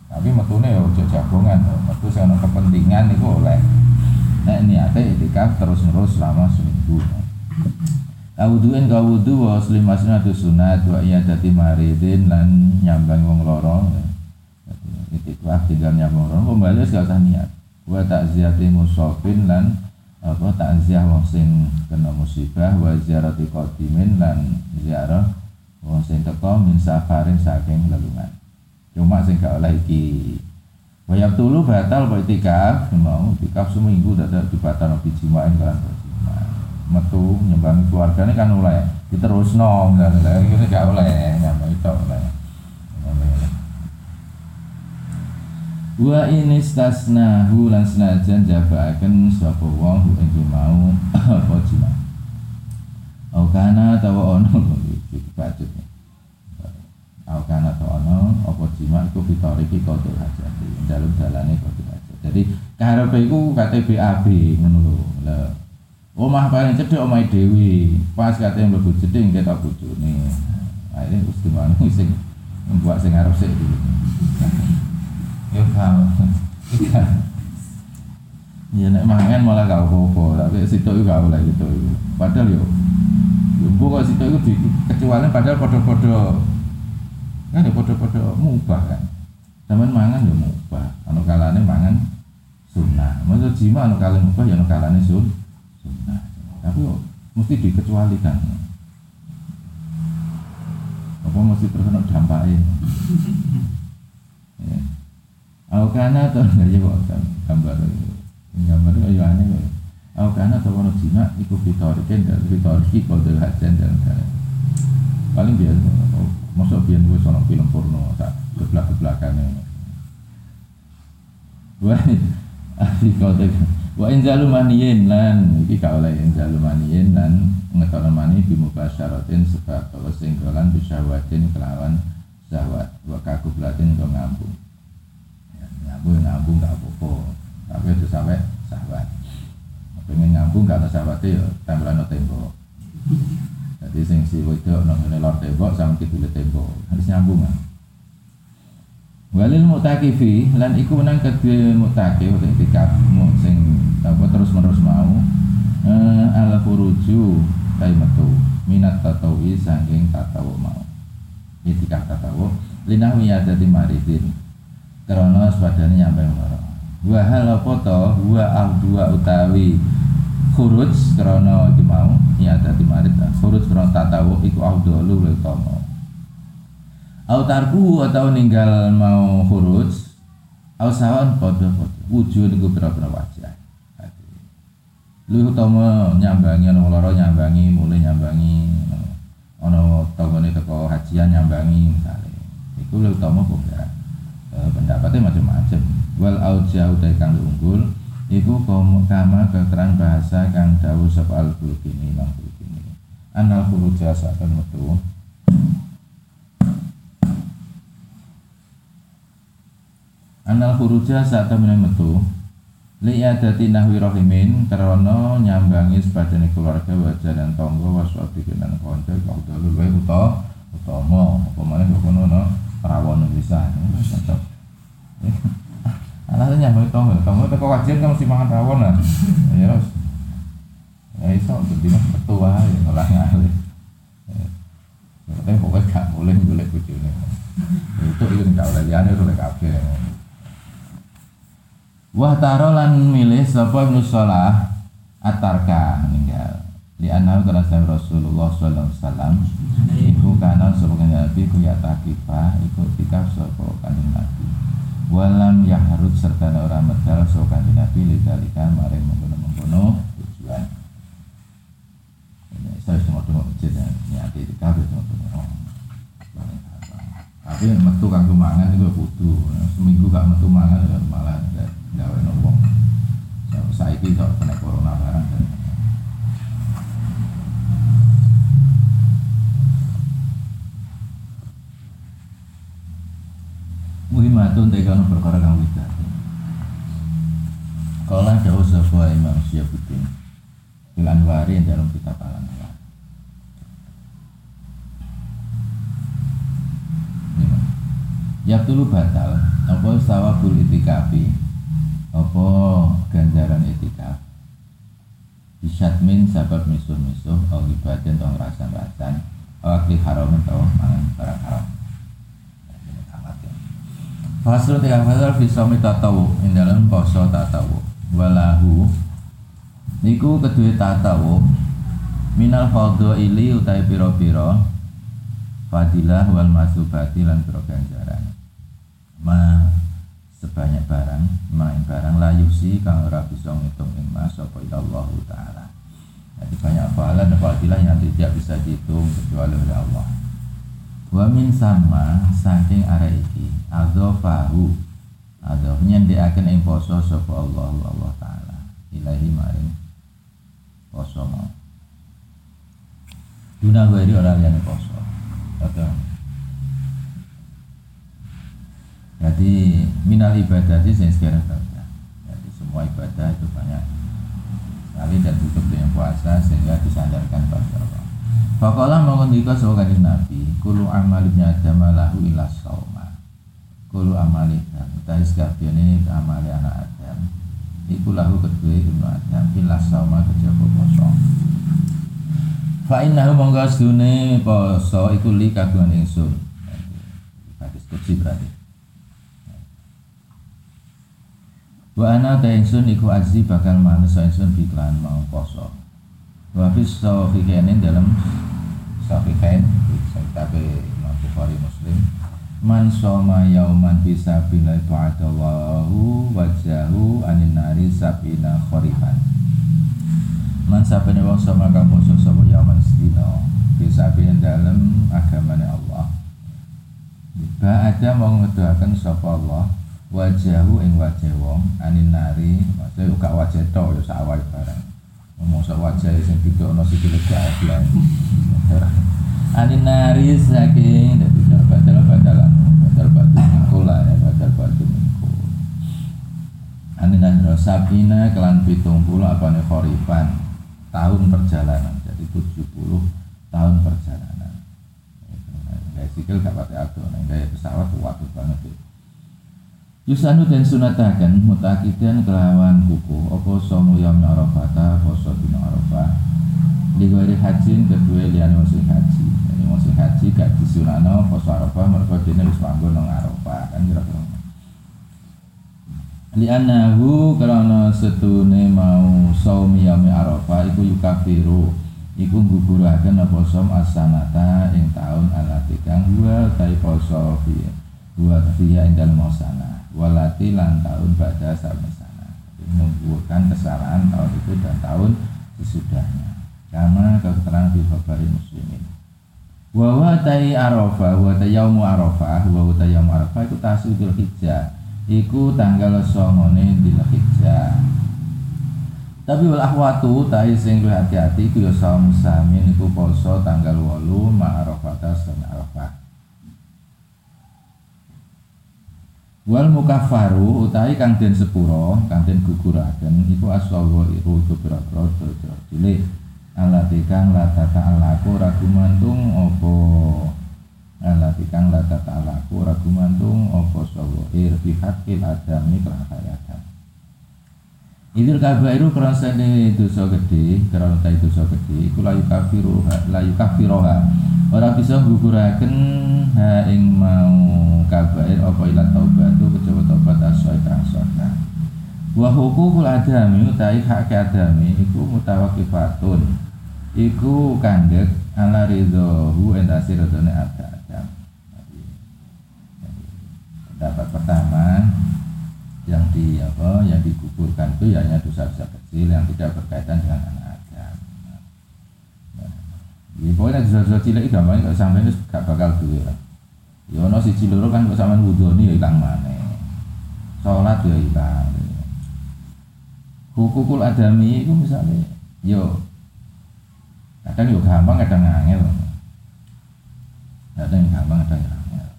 Tapi metune ya ojo jagongan metu sing kepentingan itu oleh. Nek niate itikaf terus terus selama seminggu. Awuduin ka wudu wa slimasna tu sunat wa iya dati maridin lan nyambang wong loro itikaf tinggal nyambang loro kembali gak usah niat. Wa takziati musofin lan apa takziah wong sing kena musibah wa ziarati qadimin lan ziarah wong sing teko min safarin saking lelungan. Cuma sing gak oleh iki. Wayab tulu batal boy tikaf mau tikaf seminggu tidak dibatal nabi jimain kan metu nyembang keluarganya kan oleh diterus nong kan oleh. Ini gak oleh nyampe itu oleh. Wa ini stasna hulan senajan jabaaken sapa wong ing mau *clears throat* apa jima. Au kana tawa ono? Iki bacot Au kana to ono apa jima iku fitoriki kodul hajat dalem dalane kodul hajat jadi karepe iku KTP AB ngono lho. Omah paling cedhek omahe dhewe pas kate mlebu jeding ketok bojone. Akhirnya wis di mana sing membuat sing arep sik yo kamu Ya nek mangan malah gak apa-apa, tapi situ juga boleh gitu. Padahal yo Jumbo kok situ itu kecuali padahal podo-podo kan ya podo-podo mubah kan. Zaman mangan ya mubah, anu kalane mangan sunnah. Maksud jima anu kalane mubah ya anu kalane sun sunnah. Tapi kok mesti dikecualikan. Apa mesti terkena dampaknya? ya. Aku kana atau *laughs* enggak ya kok gambar gambar itu ya aneh Aku karena atau wono jina iku fitorikin dan fitoriki kode hajan dan dan paling biasa oh, masuk biar gue sono film porno tak geblak geblakannya Wah, *laughs* ahli kode Wa inzalu maniyin lan iki kaulai inzalu maniyin lan ngetono mani bimuka syaratin sebab kalau singgolan bisyawatin kelawan syahwat wa kakublatin ke ngambung. Ya, ngambung ngambung gak apa-apa. Tapi itu sampai syahwat pengen nyambung gak ada sahabatnya ya. Tempelan tembok. Jadi sing si wedok nang ngene lor tembok sama kidul tembok. Harus nyambung kan Walil mutakifi lan iku menang kedua mutakif ketika sing apa terus menerus mau. Eh, ala furuju kai metu. Minat tatawi saking tatawu mau. Itikaf tatawu linawi di maridin. Karena sepadane nyampe lara wa hal apa to wa dua utawi khuruj karena iki mau ya di marid khuruj karena tatawu iku afdalu luwih utama Au tarku atau ninggal mau huruf Au sawan podo podo Wujud itu berapa wajah. Lu utama nyambangi Ono loro nyambangi Mulai nyambangi Ono togone teko hajian nyambangi misalnya Iku lu utama e, Pendapatnya macam-macam Wal au jauh dari kang unggul Iku kama keterangan bahasa kang dawu sop al bulkini Imam bulkini Anal furuja saat metu. Anal huruja saat temen metu. Li adati nahwi rahimin karena nyambangi sepadane keluarga wajah dan tonggo waswabi kenan konco kau dulu luwe uta utama. Apa mana kok kono no? Rawon bisa cocok Anak nyambangi tonggo. Tonggo teko wajian kan mesti makan rawon lah ya ya iso jadi mah ketua ya ngolah ngalih tapi pokoknya gak boleh boleh bujune itu itu gak oleh liane itu oleh kabeh. Wah tarolan milih sapa Ibnu Salah atarka ninggal. Li anna kana Rasulullah sallallahu alaihi wasallam iku kana sapa Nabi ku ya takifa iku tikaf sapa kanjeng Nabi. Walam yahrut serta ora medal sapa kanjeng Nabi lidalika maring mengkono-mengkono tujuan. Ini saya cuma tunggu masjid ya, niati tikaf cuma tunggu. Tapi metu kanggo mangan itu kudu. Seminggu gak metu mangan ya malah gawe nopo saiki kok kena corona barang muhimatun tekan perkara kang widat Kala jauh sebuah Imam Syafuddin Bilan wari dalam kitab alam Ya tulu batal. Apa sawabul itikafi? Apa ganjaran etika Bisyatmin sabab misuh-misuh Au ibadah tong rasan-rasan Au akli atau mangan barang haram Faslu tiga fasal fisomi tatawu. Ini dalam poso tatawu. Walahu. Niku kedua tatawu. Minal fadhu ili utai piro-piro Fadilah wal masubati lan piro ganjaran. Ma sebanyak barang main barang layu sih kang ora bisa ngitung ing mas apa Allah taala. Jadi banyak pahala dan fadilah yang tidak bisa dihitung kecuali oleh Allah wa min sama saking arah iki adzafahu adzafnya akan ing poso sapa Allah Allah taala. Ilahi maring poso mau. Duna gue orang yang poso. Atau jadi minal ibadah sih yang sekarang saja. Jadi semua ibadah itu banyak sekali dan tutup dengan puasa sehingga disandarkan pada Allah. Fakola mengundika sebagai Nabi, kulu amalibnya adam lahu ila sauma. Kulu amalibnya, utawi sekabiane amali anak Adam. Iku lahu kedua ibnu Adam ila sauma kejaba poso. Fa innahu monggo sedune poso iku li kagungan ingsun. Hadis kutsi berarti. Wa ana ta ingsun iku azi bakal males ingsun biklan mau poso. Wa fi sahihain dalam sahihain kitab Imam Bukhari Muslim. Man soma yauman bisa bila ta'atallahu wajahu anin nari sabina khorifan Man sabene sama kang poso sapa yauman sedina bisa bin dalam agamane Allah. Ba ada mau ngedoaken sapa Allah wajahu ing wajah wong anin nari maksudnya uga wajah tok ya sak barang sak wajah sing didokno sikile gableng *laughs* anin nari saking dadi badal badalan badal batu mingko lah ya badal batu mingko anin nari sabina kelan pitung puluh apa nih khorifan. Tahun perjalanan jadi 70 tahun perjalanan. Gaya sikil gak pakai atuh, gaya pesawat waktu banget itu Yusanu dan sunatakan mutakidan kelawan kuku Opo somu yam arafata poso dina arafah? Ligwari hajin kedua liane musim haji. Jadi musim haji gak disunano poso arafah? Mereka dina wis manggon nang arafah. Kan kira-kira Lianahu karena setune mau saumi yami arafah Iku yukafiru. Iku gugurakan apa som asanata ing tahun alati kang gua tai poso Dua fiya ing dalem walati lan tahun pada sana menggugurkan kesalahan tahun itu dan tahun sesudahnya. Karena keterangan di khabari muslimin. Wa tai arafah wa ta yaumu arafah wa ta yaumu arafah itu tasudul hijjah. Iku tanggal songone di hijjah. Tapi wal ahwatu tai sing hati-hati iku ya saum samin iku poso tanggal 8 ma arafah arafah Wal mukafaru utai kang den sepuro, kang den guguraken iku aswawa iru beberapa dosa cilik. Alati kang lata ta'alaku ragu mantung opo Alati kang lata ragu mantung opo sawa ir bihakil adami kelan Idul kabairu kerasane dosa gede, kerana tai dosa gede iku layu kafiru layu kafiroha. Ora bisa guguraken ha ing mau kabair apa ila taubat itu kecoba taubat asoi kang sahih wa hukukul adami utai hak adami iku mutawakifatun iku kandek ala ridhohu entasi ridhone ada adam pendapat pertama yang di apa yang digugurkan itu ya hanya dosa-dosa kecil yang tidak berkaitan dengan anak adam. Ya, pokoknya dosa-dosa cilik gampang kalau sampai itu gak bakal duit lah. Ya ono siji loro kan kok sampean wudhune ya ilang maneh. Salat ya ilang. Hukukul adami itu misalnya yo kadang yo gampang kadang angel. Kadang gampang kadang angel.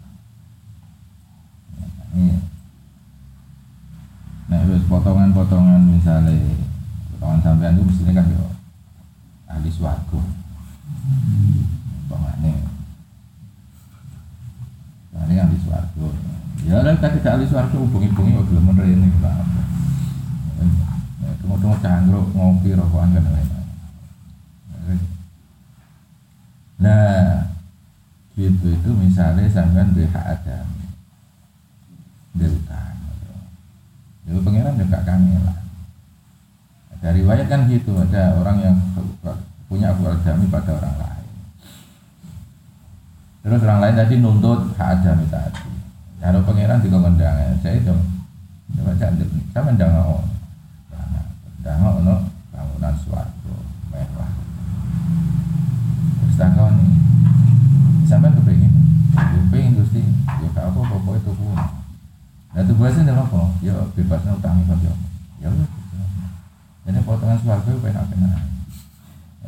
Ini Nah, terus potongan-potongan misalnya potongan sampean itu mestinya kan yo ahli swarga. Nah, ini ahli suarga. Ya, lah kita tidak ahli suarga hubungi-hubungi kok belum menerima ini lah. Tunggu-tunggu cangkruk ngopi rokokan kan lain. Nah, gitu itu misalnya sampean di hak adam Jadi pangeran juga kangelan. Dari riwayat kan gitu ada orang yang punya hak adami pada orang lain. Terus orang lain tadi nuntut hak ada tadi. Kalau pangeran juga mendang, saya itu coba cantik, saya mendang oh, mendang oh, no bangunan suatu mewah. Terus tak kau nih, sampai kepingin, kepingin terus di, ya kau apa apa itu pun. Nah itu biasanya apa? Ya bebasnya utang itu ya. Ya udah. Jadi potongan suarga itu pengen apa?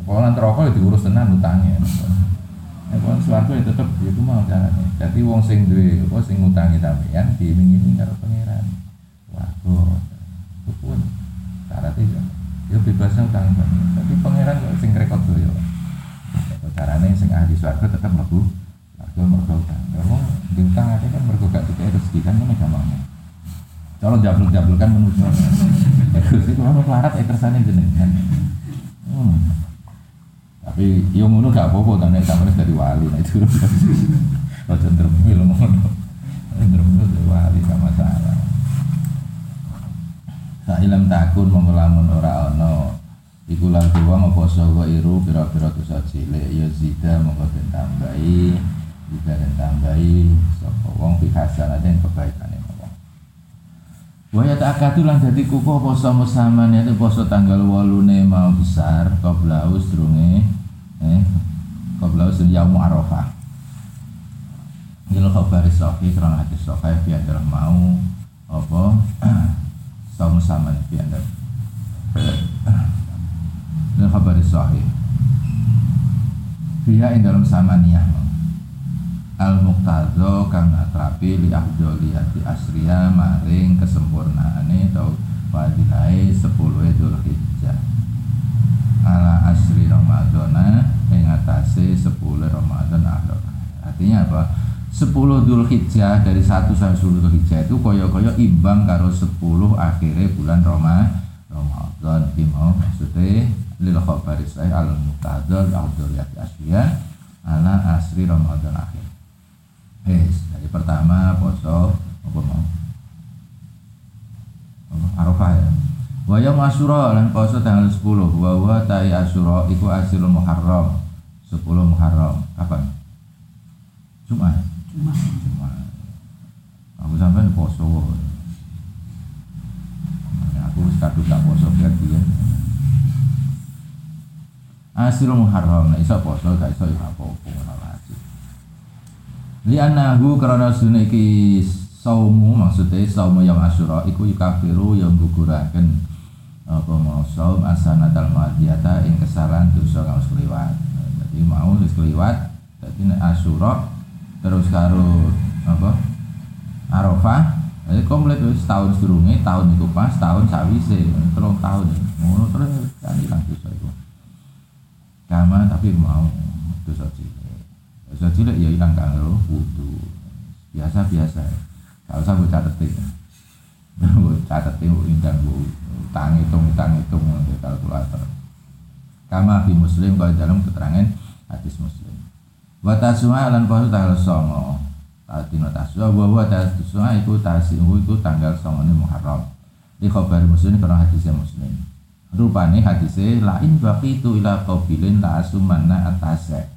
Potongan rokok itu urus tenan utangnya. Nek wong swarga ya tetep ya mau carane. Dadi wong sing duwe apa sing ngutangi sampeyan diiming-iming karo pangeran. Warga. Itu pun syaratnya ya. Ya bebasnya utang pangeran. Tapi pangeran kok sing rekod yo. Carane sing ahli swarga tetep mlebu Ya wong diutang aja kan mergo gak dikai rezeki kan ngono gampang. Kalau jabul-jabul kan manusia. Ya Gusti kula melarat e kersane jenengan. Hmm. Tapi yo ngono gak apa-apa kan nek sampeyan dari wali. Nah itu. Aja ndremil ngono. Ndremil dari wali gak masalah. Sa ilam takun mengelamun ora ana iku lan wong apa sapa iru pira-pira dosa cilik. Ya zida mongko tambahi jika den tambahi sapa wong fi hasanate kebaikane wong Waya tak akadu lan dadi kuku poso musaman itu poso tanggal 8 mau besar qabla usrunge eh qabla usul yaum arafah. Gila khabari sofi kerana hati sofi biar dalam mau apa *clears throat* saum sama biar dalam dan khabari sofi Biya ing dalam samaniyah al muqtazo kang atrapi li afdoliyati asriya maring kesempurnaane atau fadilai sepuluh Idul Hijjah ala asri Ramadana yang atase sepuluh Ramadan akhir artinya apa? 10 Dzulhijjah dari 1 sampai 10 Dzulhijjah itu koyo-koyo imbang karo 10 akhirnya bulan Roma Ramadan iki mau maksudnya lil khabari al muqaddar al dzuriyati asya ala asri Ramadan akhir. Yes, dari pertama poso apa mau? Arafah ya. Wa yaum Asyura lan poso tanggal 10 wa wa ta'i Asyura iku asrul Muharram. 10 Muharram. Kapan? Jumat. Cuma Cuma aku sampai poso. Aku wis kadung tak poso berarti ya. Asirul Muharram, nek iso poso gak iso ya apa-apa ora wajib. Li anahu karena sunah iki saumu maksudnya saumu yang asyura iku yukafiru yang guguraken apa mau saum asanatal madiyata ing kesalahan dosa kang wis kliwat. Jadi mau wis kliwat, dadi asyura terus karo apa Arafah jadi komplit wis tahun sedurunge tahun itu pas tahun sawise telung tahun ngono terus kan ilang dosa itu kama tapi mau dosa cilik dosa cilik ya ilang karo wudu biasa biasa gak usah gue catetin gue catetin indang gue utang hitung utang hitung di kalkulator kama fi muslim kalau dalam keterangan hadis muslim Wa tasua lan poso tanggal songo. Dina tasua wa wa tasua iku tasihu iku tanggal songo ni Muharram. Di khabar muslim karena hadisnya muslim. Rupane hadisnya lain baqitu ila qabilin la asumanna atase.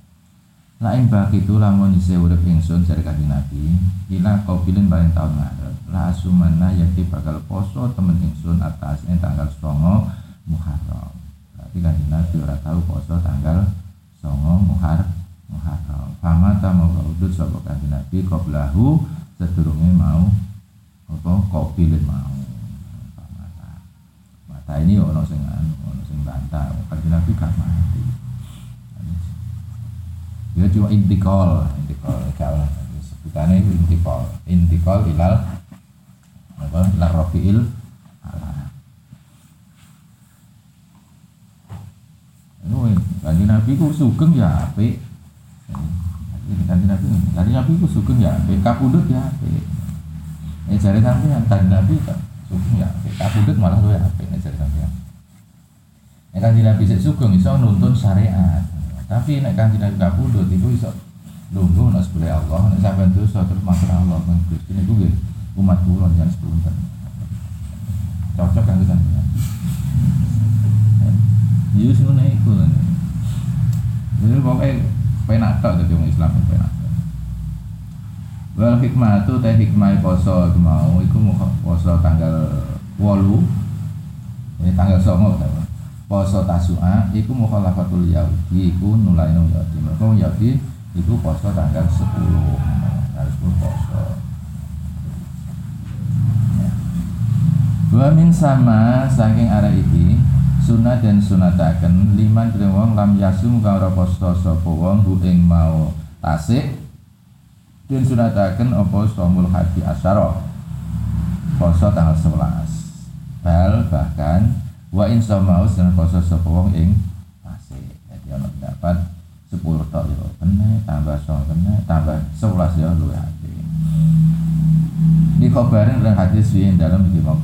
Lain baqitu lamun isih urip ingsun jare kanjeng Nabi, ila qabilin paling taun ngarep. La asumanna yakti bakal poso temen ingsun atas tanggal songo Muharram. Berarti kanjeng Nabi ora tahu poso tanggal songo Muharram Muharram. Fama ta mau udut sapa kanjeng Nabi qablahu sedurunge mau apa kobilin mau. Mata ini ono sing anu, ono sing bantah. Kanjeng Nabi gak mati. Ya cuma intikal, intikal kalau sebutannya itu intikal, intikal ilal apa ilal rafiil. Ala. Ini kanjeng Nabi ku sugeng ya apik, ini kanji nabi kanji nabi itu sugeng ya kapudut ya ini cari nabi yang kanji nabi kan sugeng ya kapudut malah lu ya ini cari nabi yang ini kanji nabi sugeng iso nuntun syariat tapi nek kanji nabi kapudut itu iso lunggu nak sebelah Allah nek sampai dosa terus matur Allah kan Gusti niku nggih umat kula jangan sepunten cocok kan kita Yus ngono iku lho. Jadi pokoknya penak tok dadi wong Islam penak. Wal hikmah tu teh hikmah poso mau iku poso tanggal 8 ini tanggal 9 ta. Poso Tasua iku mukhalafatul Yahudi iku nulaino Yahudi. Mergo Yahudi iku poso tanggal 10. Tanggal 10 poso. Wa min sama saking arah iki sunat dan sunataken liman wong lam yasum kang ora poso sapa wong hu ing mau tasik dan sunataken apa somul hadi asyara poso tanggal 11 bal bahkan wa in samaus dan poso sapa wong ing tasik. Jadi ana pendapat 10 tok yo kena tambah 9 kena tambah 11 yo luwih hati di khabarin dan hadis yang dalam di mau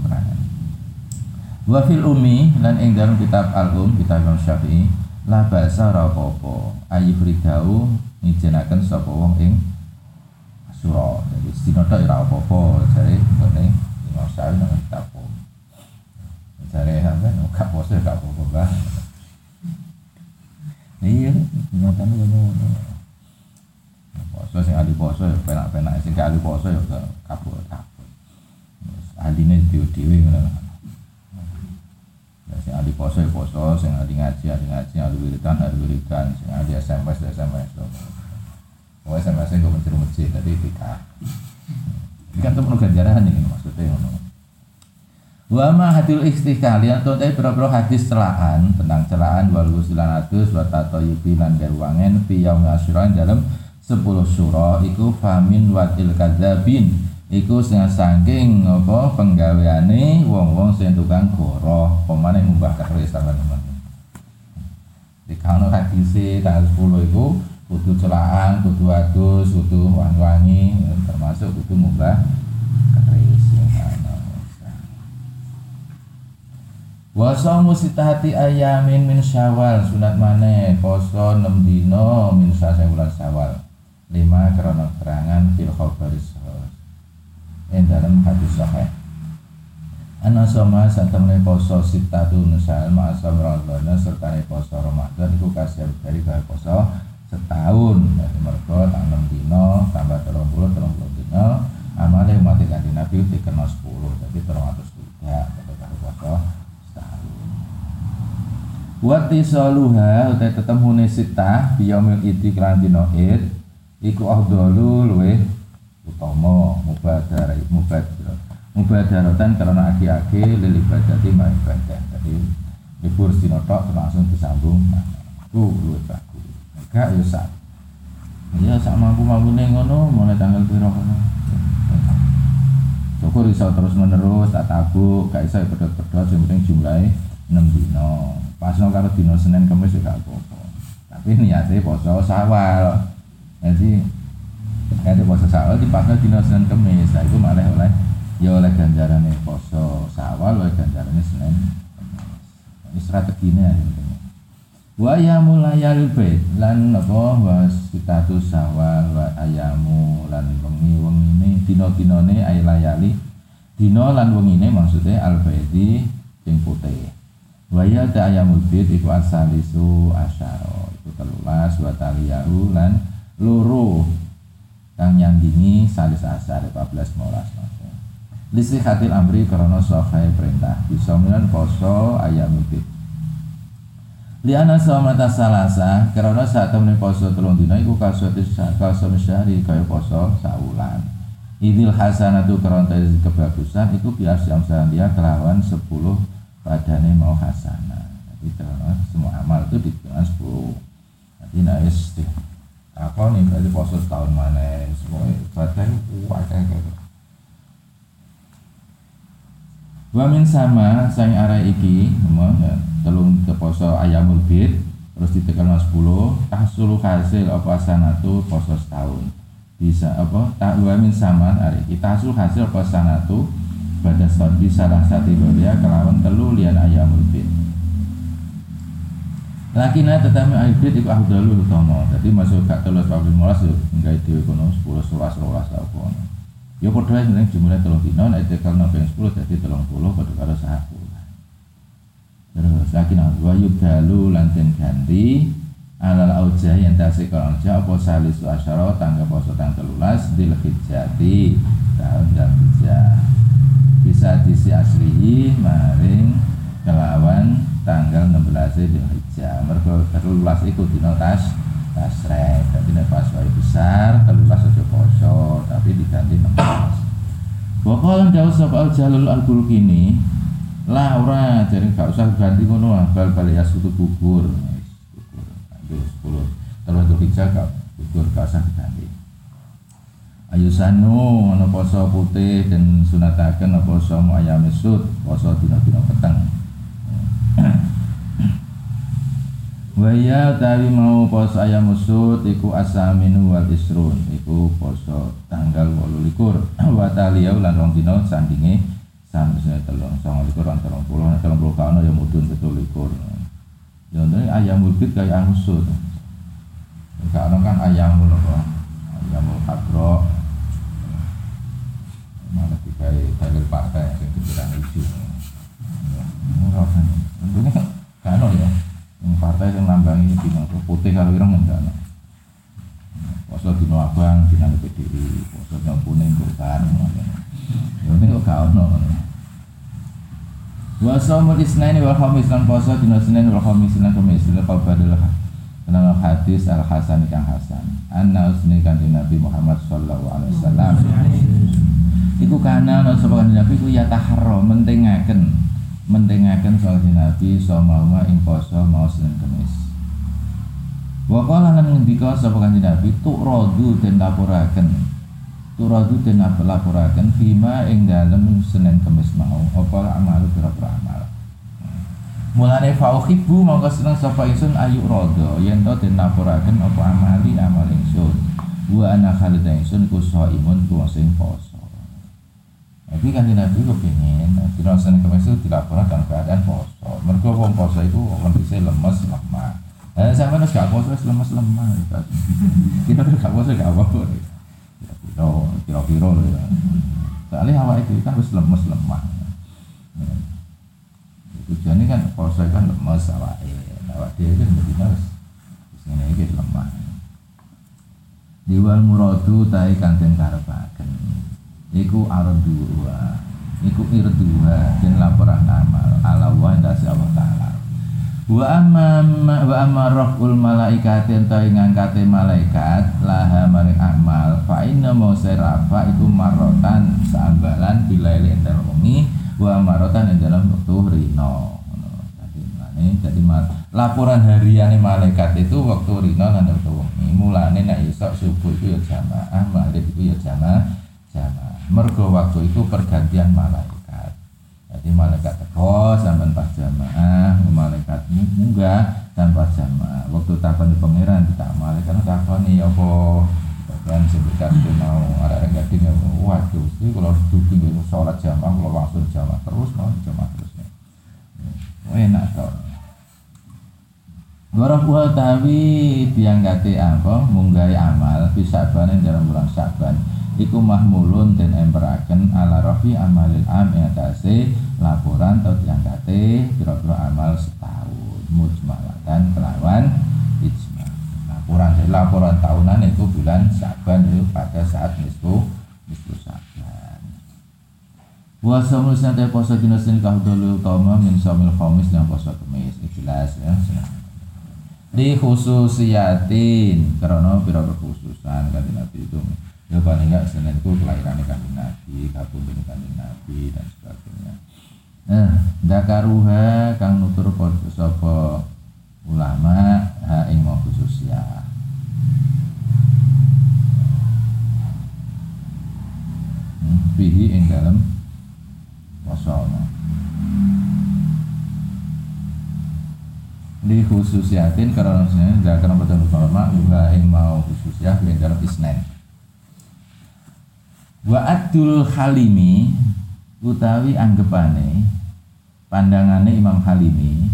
Wa fil umi lan ing dalam kitab al-um kitab Imam Syafi'i la basa ra apa-apa. Ayufridau ngijenaken sapa wong ing sura. Jadi sinoto ora apa-apa. Jare ngene Imam Syafi'i nang kitab Jare sampean gak poso gak apa-apa, Mbah. Iya, nyatane ngono. Poso sing ahli poso ya penak-penak sing gak ahli ya kabur-kabur. Ahline dhewe-dhewe ngono sing ahli poso ya poso, sing ahli ngaji, ahli ngaji, ahli wiridan, ahli wiridan, sing ahli SMS, SMS. Oh SMS nya gue mencari masjid, tadi tidak. Ini kan temen ganjaran ini maksudnya. Wa ma hadil istiqali atau tadi berapa hadis celaan tentang celaan wal gusulan atus wa tatoyubi lan garwangen fi yaum dalam 10 surah iku famin watil kadzabin iku sing saking apa penggaweane wong-wong sing tukang goroh pemane ngumbah sampean teman di kano hadise tanggal 10 iku kudu celaan, kudu adus, kudu wangi-wangi, termasuk kudu ngubah keris Wasa musitahati ayamin min syawal. Sunat mana poso 6 dino min sasa bulan syawal. Lima karena keterangan fil khabaris yang dalam hadis sahih. Ana sama satemene poso sitatu nusal ma'asam Ramadan serta poso Ramadan iku kasih dari kaya poso setahun. Dari mereka tanggal dino tambah telung puluh telung puluh dino. Amalnya umat kanji nabi itu dikenal sepuluh jadi telung ratus tiga. Ketika puasa setahun Wati saluha utai tetemune sita biyaumil iti klan dino id iku ahdalu luwe utama mubadar mubadar mubadaratan karena aki-aki lil ibadati ma ibadah. Jadi libur sinotok langsung disambung. Itu luwe bagus. Gak ya sak. Ya sak mampu mampu ngono mulai tanggal piro kono syukur iso terus menerus tak tabuk gak iso pedot-pedot yang penting jumlahnya 6 dino pas no karo dino Senin Kamis juga apa-apa. Tapi niatnya poso sawal. Jadi ada poso sawal di pas dino Senin Kamis nah itu malah oleh ya oleh ganjarannya poso sawal oleh ganjarannya Senin ini strateginya ya wa ayamu layal bait lan apa? Wa sitatu sawal wa ayamu lan wengi-wengine dina-dinane ay layali. Dina lan wengine maksudnya al baiti sing putih Waya ta'ayamul bid iku asalisu asyara. Iku telulas wa taliyaru lan loro Kang dini salis asar 14 molas lisi khatil amri karena sohai perintah. Bisa milan poso ayam bid Liana somata salasa karena saat temen poso telung dina iku kasuatis kasum syahri kaya poso saulan. Idil hasanatu karena kebagusan itu bias yang dia kelawan 10 badannya mau hasanah tapi dalam semua amal itu dihitungan 10 jadi naik di aku nih berarti poso setahun mana? Semua badan kuat kayak gitu. Wamin sama sang arah iki ngomong ya, telung ke poso ayam ulbit terus ditekan 10 suluh hasil apa sanatu poso setahun. Bisa apa tak wamin sama hari kita hasil hasil apa sanatu pada setahun bisa lah satu dia kelawan telu lian ayamul bid Lakina tetapi aibid itu ahdalu utama. Jadi masuk gak pabrik molas yuk Enggak itu kono 10, 11, 12 lah kono Ya padha sebenarnya jumlah telung dino Nek tekal nopeng 10 jadi telung puluh Pada karo sahabu. Terus akhirnya wa yubdalu lantin ganti alal aujah yang tasik kalau aujah apa salisu asyara tangga poso tanggal telulas di hijjati tahun dan hijjah bisa disi aslihi maring kelawan tanggal 16 di hijjah mereka telulas itu di notas tasrek. Tapi nek pas wae besar telulas aja poso tapi diganti 16 Wakil jauh sapa jalul al-bulkini lah ora jadi gak usah ganti ngono bal balik ya sutu gugur gugur sepuluh. Terus untuk dijaga gugur gak usah diganti ayu sanu ana poso putih dan sunataken poso ayam sud poso dina-dina peteng. *clears throat* Waya tawi mau poso ayam sud iku asaminu wal isrun iku poso tanggal 28 *clears throat* wa taliyau lan rong dina sandinge likur orang telung puluh telung puluh kawan yang mudun betul likur ya ini ayam mulbit kayak angusut kalau kan ayam mulu ayam mulu malah dikai dalil partai yang pikiran lucu murah kan tentunya kan ya yang partai yang nambang ini dino putih kalau ireng enggak no poso dino abang dino PDI poso dino kuning golkar Ya ini kok gak ono. Wa saumul isnaini wal khamis lan poso dina Senin wal khamis lan Kamis lan qabadul Kenal hadis al Hasan kang Hasan. Anna usni kanjeng Nabi Muhammad sallallahu alaihi wasallam. Iku kana ana sapa kanjeng Nabi ku ya taharro mentingaken mentingaken soal Nabi sama ing poso mau Senin Kamis. Wa qala lan ngendika sapa kanjeng Nabi tu rodu den lapuraken turadu den laporaken fima ing dalem Senin Kamis mau apa amal pira-pira amal Mulane fauhibu mongko seneng sapa ingsun ayu rada yen to den laporaken apa amali amal ingsun. Wa ana khalid ingsun ku imun ku sing poso. Tapi kan Nabi kepingin Dina Senin Kamis itu dilaporkan dalam keadaan poso Mereka wong poso itu kondisi lemes, lemah. Eh sama harus gak poso, lemes, lemah. Kita tuh gak poso, gak apa-apa. Kira-kira, kira-kira ya. Soalnya awal itu kan harus lemes, lemah. Tujuannya kan poso kan lemes awak Awak dia kan betina harus Ini gitu lemah. Diwal muradu tai kanten karepaken iku arduha. Iku irduha dan laporan amal. Ala wa indasi Allah Ta'ala. Wa amma wa amma raful malaikati enta ngangkate malaikat laha maring amal. Fa inna serafa iku marotan sambalan bilaili entar wengi wa marotan ing dalam waktu rino jadi laporan harian malaikat itu waktu rino dan waktu wengi. Mulane nek isok subuh itu ya jamaah maghrib itu ya jamaah jamaah mergo waktu itu pergantian malaikat. Jadi malaikat teko sampai pas jamaah malaikat munggah tanpa jamaah. Waktu takon di pangeran kita malaikat takon nih apa? Kan sebentar itu mau ada yang gading ya waduh sih kalau duduk itu sholat jamaah kalau langsung jamaah terus mau jamaah terus nih. Enak tau Warafuha tawi dianggati apa? Munggai amal bisa banen dalam bulan saban iku mahmulun dan emperaken ala rofi amalil am yang atase laporan atau diangkate kira-kira amal setahun mujmalatan kelawan ijma. Laporan jadi laporan tahunan itu bulan saban itu pada saat nisfu nisfu saban Puasa mulusnya teh poso dina Senin kahudul utama min somil khomis yang poso kemis. Ikhlas ya di khususiatin karena pira khususan kan nabi itu ya paling enggak Senin itu kelahiran kanjeng Nabi kabudin kanjeng Nabi dan sebagainya. Nah dakaruha kang nutur sapa ulama ha ing mau khusus ya hmm, bihi ing dalam posono di khususiatin karena sebenarnya karena betul ulama juga ing mau khusus ya ing dalam isnen Wa adul halimi utawi anggapane pandangane Imam Halimi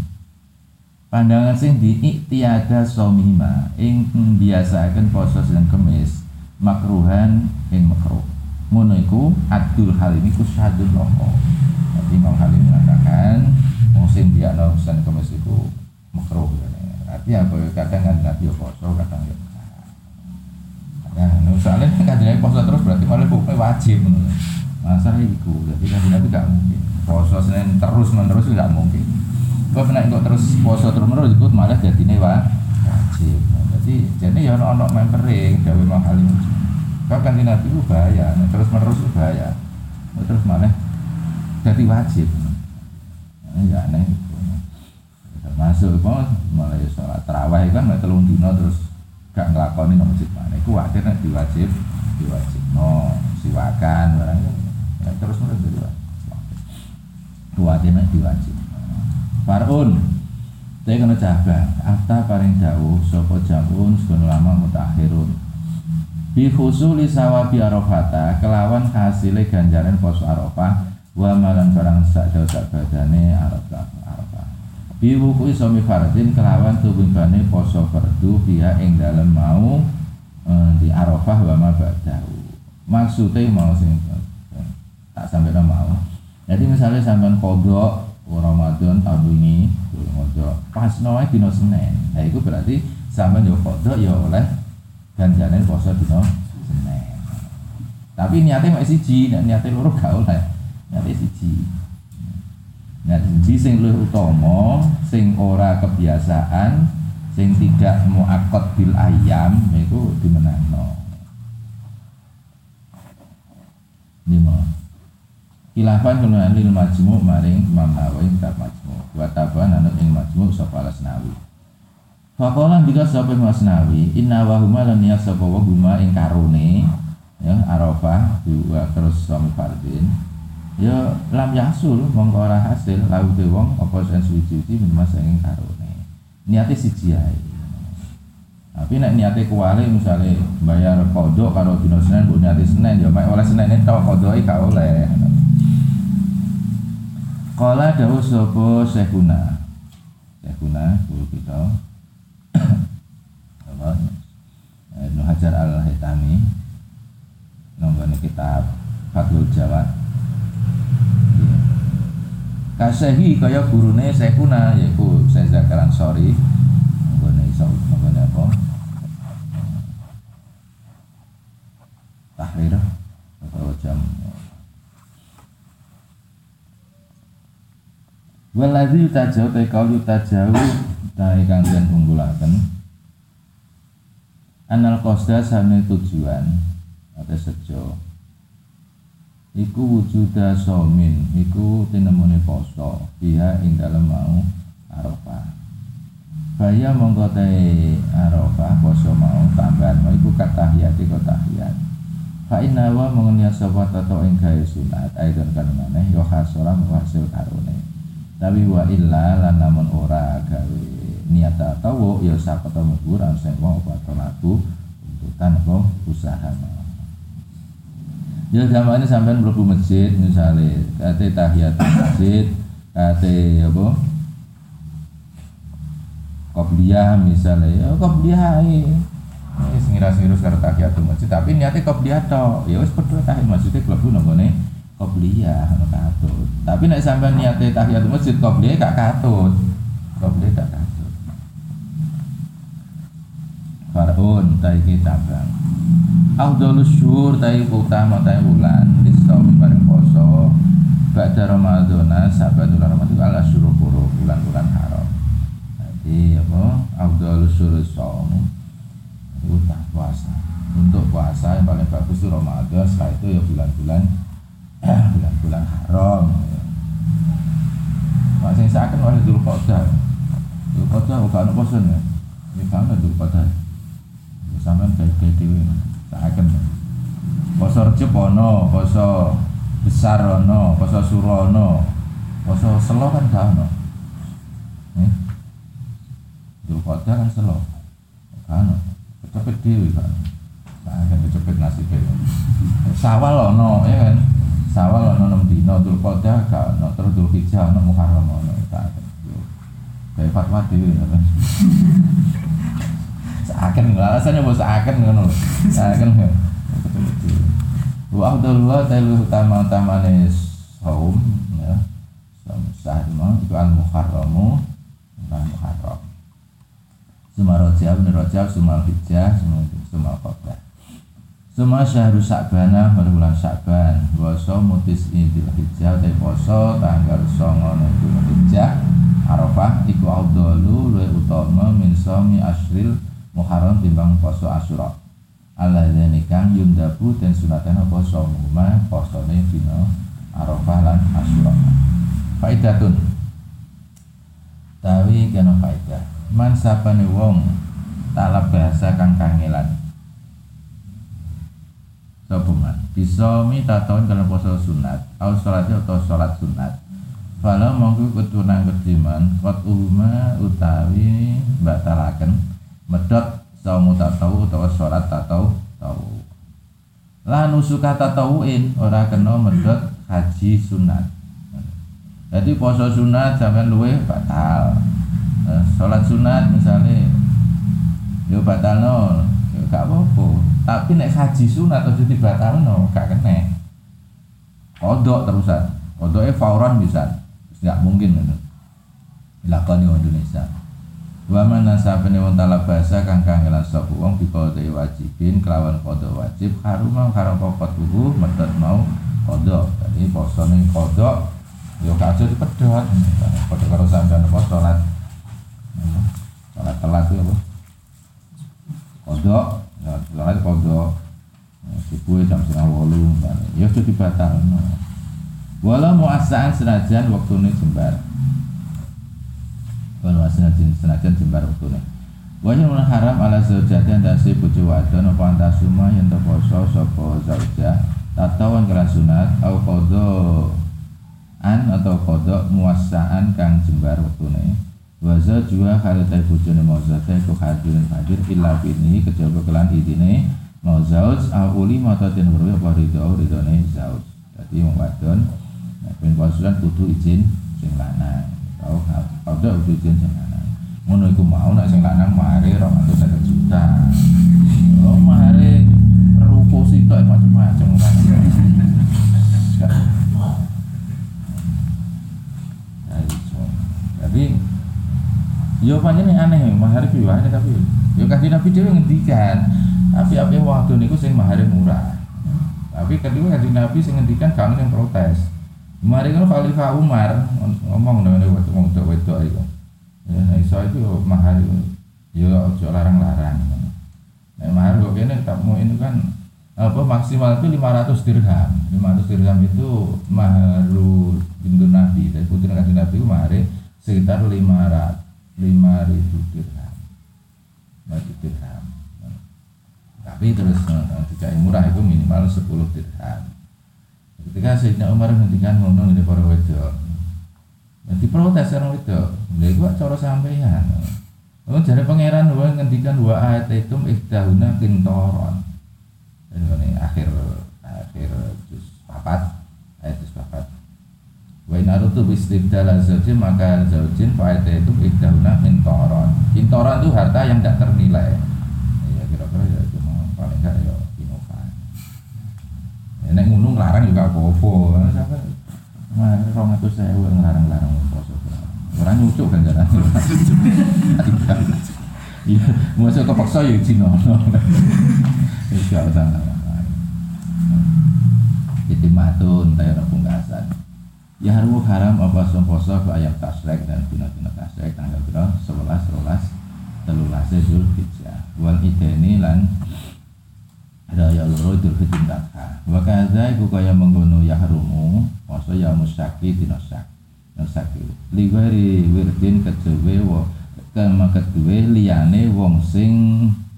pandangan sing diiktiada somima ing biasaken poso dan kemis makruhan ing makruh. Ngono iku adul halimi ku sadun loko. Imam Halimi mengatakan sing diakno dan kemis iku makruh. Artinya apa? Kadang kan nabi poso kadang ya Nah, soalnya kan poso terus berarti malah hukumnya wajib menurut. Masa itu, jadi kan nabi tidak mungkin. Poso senin terus menerus tidak mungkin. Kau pernah ikut terus poso terus menerus ikut malah jadi ini wajib. Jadi jadi ya ono mempering gawe mahal ini. Kau kan nabi itu bahaya, terus menerus itu bahaya. Terus malah jadi wajib. Nah, ya aneh itu. Termasuk malah ya sholat terawih kan telung dino terus gak ngelakoni no masjid mana wajar nih diwajib diwajib no siwakan barang ya, terus terus diwajib wajar nih diwajib. Farun. Saya kena jaga Afta paring jauh Sopo jamun Sekolah lama mutakhirun. Bi khusuli sawabi arafata Kelawan hasilnya ganjaran pos arafah. Wa malan barang sak jauh sak badane arafah biwuku isomi fardin kelawan tubuhane poso fardu biha ing dalem mau e, di Arafah wa ma ba'dahu. Maksudnya mau sing tak sampai mau. Jadi misalnya sampean kodok Ramadan tahun ini kodok pas noe dino Senin. Nah itu berarti sampean yo kodok ya oleh ganjaran poso dino Senin. Tapi niatnya masih siji, niatnya loro gak oleh. Niatnya siji. Nah, jadi sing luwih utama, sing ora kebiasaan, sing tidak muakot bil ayam itu dimenangno. Lima. Khilafan kena lil majmu maring Imam Nawawi kitab majmu. Wa taban anut ing majmu sapa Nawawi. Faqala juga sapa Mas Nawawi, inna wa huma lan ya sapa wa huma ing karune ya Arafah terus suami fardin ya lam yasul mongko ora hasil lalu de wong apa sen suci minimal saking karone. Niate siji ae. Tapi nek niate kuwale misalnya bayar kodok karo dino Senin bu niate Senin ya mek oleh Senin itu kodoke gak oleh. Kala dawuh sapa Syekhuna Syekhuna guru kita. *coughs* Apa? Ibnu Hajar Al-Haytami nonggone kitab Fathul Jawad kasehi kaya gurune Syekhuna yaiku Syekh Zakaran Sori. Nonggone iso nonggone apa. Tahrir atau jam. Waladhi yutajau tai kau yutajau tai kang den unggulaken. Anal kosda sane tujuan ada sejo Iku wujuda somin Iku tinemune poso Biha ing dalem mau Arafah. Baya mongko Arafah poso mau tambahan mau iku katahiyati kotahiyat Fa inna wa sobat atau ing gawe sunat Aidon kan maneh yo hasora hasil karone tapi wa illa lan namun ora gawe niat tawo ya sakata mubur sing wong apa laku tuntutan apa usaha Ya ini sampai mlebu masjid misalnya kate tahiyat masjid kate apa Qobliyah misalnya ya qobliyah ini ngira-ngira karo tahiyat masjid tapi niatnya qobliyah tok ya wis padha tahiyat masjid klebu nih qobliyah ana katut. Tapi nek sampean niate tahiyatul masjid qobliyah gak katut. Qobliyah gak katut. Farun ta iki cabang. Afdhalus syuhur ta utama ta bulan disaumi bareng poso. Ba'da Ramadhana sahabat bulan Ramadan ala syuruh puru bulan-bulan haram. Jadi apa? Afdhalus syuhur saum. Itu puasa. Untuk puasa yang paling bagus itu Ramadan, setelah itu ya bulan-bulan *clears throat* bulan-bulan haram Mak sing saken oleh dulu kota bukan ono poson ya Ini kan dulu kota Sampeyan kayak dhewe saken Poso Recep ono, poso besar ono, poso suro ono, poso selo kan gak ono. Eh? Dulu kota kan selo. Gak ono. Kecepet dhewe kan. Saken kecepet nasibnya. Sawal ono ya kan sawal ono enam dino dul koda gak ono terus ono muharram ono tak kayak fatwa kan seakan alasannya bos seakan kan loh seakan kan wa afdal wa telu utama utama nih saum ya. Saum sahri mau itu al muharramu al muharram Suma rojab, rojab, suma hijjah, suma, suma kodah Suma syahrul Sa'bana bulan Sa'ban Waso mutis idil hijjah Dari poso tanggal songo Nidul hijjah Arafah Iku awdalu Luwe utama Min somi asril Muharram timbang poso asyura Allah kang yundabu Dan sunatan poso Muma poso ini dino Arafah lan asyura Faidatun. Tawi kena faidah. Man sapane wong Talab bahasa kang kangelan. Sobuman Bisa minta tahun karena poso sunat Au sholatnya atau sholat sunat. Fala mongku keturunan kediman Kot uhuma utawi batalaken Medot saumu tatau atau sholat tatau tau Lah nusuka tatauin Ora kena medot haji sunat. Jadi poso sunat sampai luwe batal. Nah, Sholat sunat misalnya Yo batal no gak apa-apa. Tapi nek haji sunat atau jadi batal no gak kena. Kodok terusan kodoknya fauran bisa. Nggak mungkin itu lakoni Indonesia wa mana sabene wong talab bahasa kang kangelan sapa wong biqadha wajibin kelawan kodok wajib haruma karo pokot tubuh medhot mau kodok jadi poso ning kodok yo kajo dipedhot. Padha karo sampean apa salat salat telat itu apa? Ya sholat kodok subuh jam setengah walu ya sudah dibatal no. walau mau asaan senajan waktu ini jembar walau senajan senajan jembar Wanya mun haram ala zaujati si bojo wadon apa antasuma yang terposo sapa zaujah tatawan kala sunat au qadha qadaan atau kodok muasaan kang jembar wektune waza jua halitai bojone mauzate ku hadirin hadir illa bini kejaba kelan idine mau zauj auli mata den weruh apa ridho ridhone zauj. Dadi wong wadon nek ben pasukan kudu izin sing lanang kodok kudu izin sing lanang. Ngono iku mau nek sing lanang mahare 250 juta. Oh mahare rupo sitok macam-macam kan jadi yo pancen aneh mahar itu aneh tapi yo kasih nabi dia ngendikan. Tapi apa waktu niku sing mahar murah. Tapi kedua kasih nabi sing ngendikan kan yang protes Mari kan Khalifah Umar ngomong dengan waktu ngomong itu itu ya iso itu mahar yo ojo larang-larang. Nah mahar kok tak mau ini kan apa maksimal itu 500 dirham. 500 dirham itu maharu bintu nabi. Dari putri kasih nabi itu mahari sekitar 500 5000 dirham. 50 dirham. Tapi terus eh, tidak murah itu minimal 10 dirham ketika Sayyidina Umar menghentikan ngomong di para wedok. Jadi protes orang wedok. Dia gua cara sampeyan. Oh, jadi pangeran wa ngendikan wa ayat itu ihdahuna kintoron. Ini akhir akhir juz papat ayat juz papat. Wa in arutu bistibdala zaujin maka zaujin fa'ita itu ihdahuna kintoron. Kintoron itu harta yang tidak ternilai. Ya kira-kira ya cuma paling enggak ya ya nek ngunung larang juga rong itu saya ngelarang-larang poso. Orang nyucuk kan jalan. Iya masuk kepaksa ya Cina Insya Allah Jadi matun tayar pungkasan. Ya haru haram apa poso ke ayat tasrek dan dina-dina tasrek. Tanggal berapa? Sebelas, sebelas, telulas Zulhijjah. Wal ideni lan Raya loro idul hijjah dakha Wa kaza iku kaya menggono ya harumu Poso ya musyaki dina syak Nusyaki Liwari wirdin kedewe Kema kedue liyane wong sing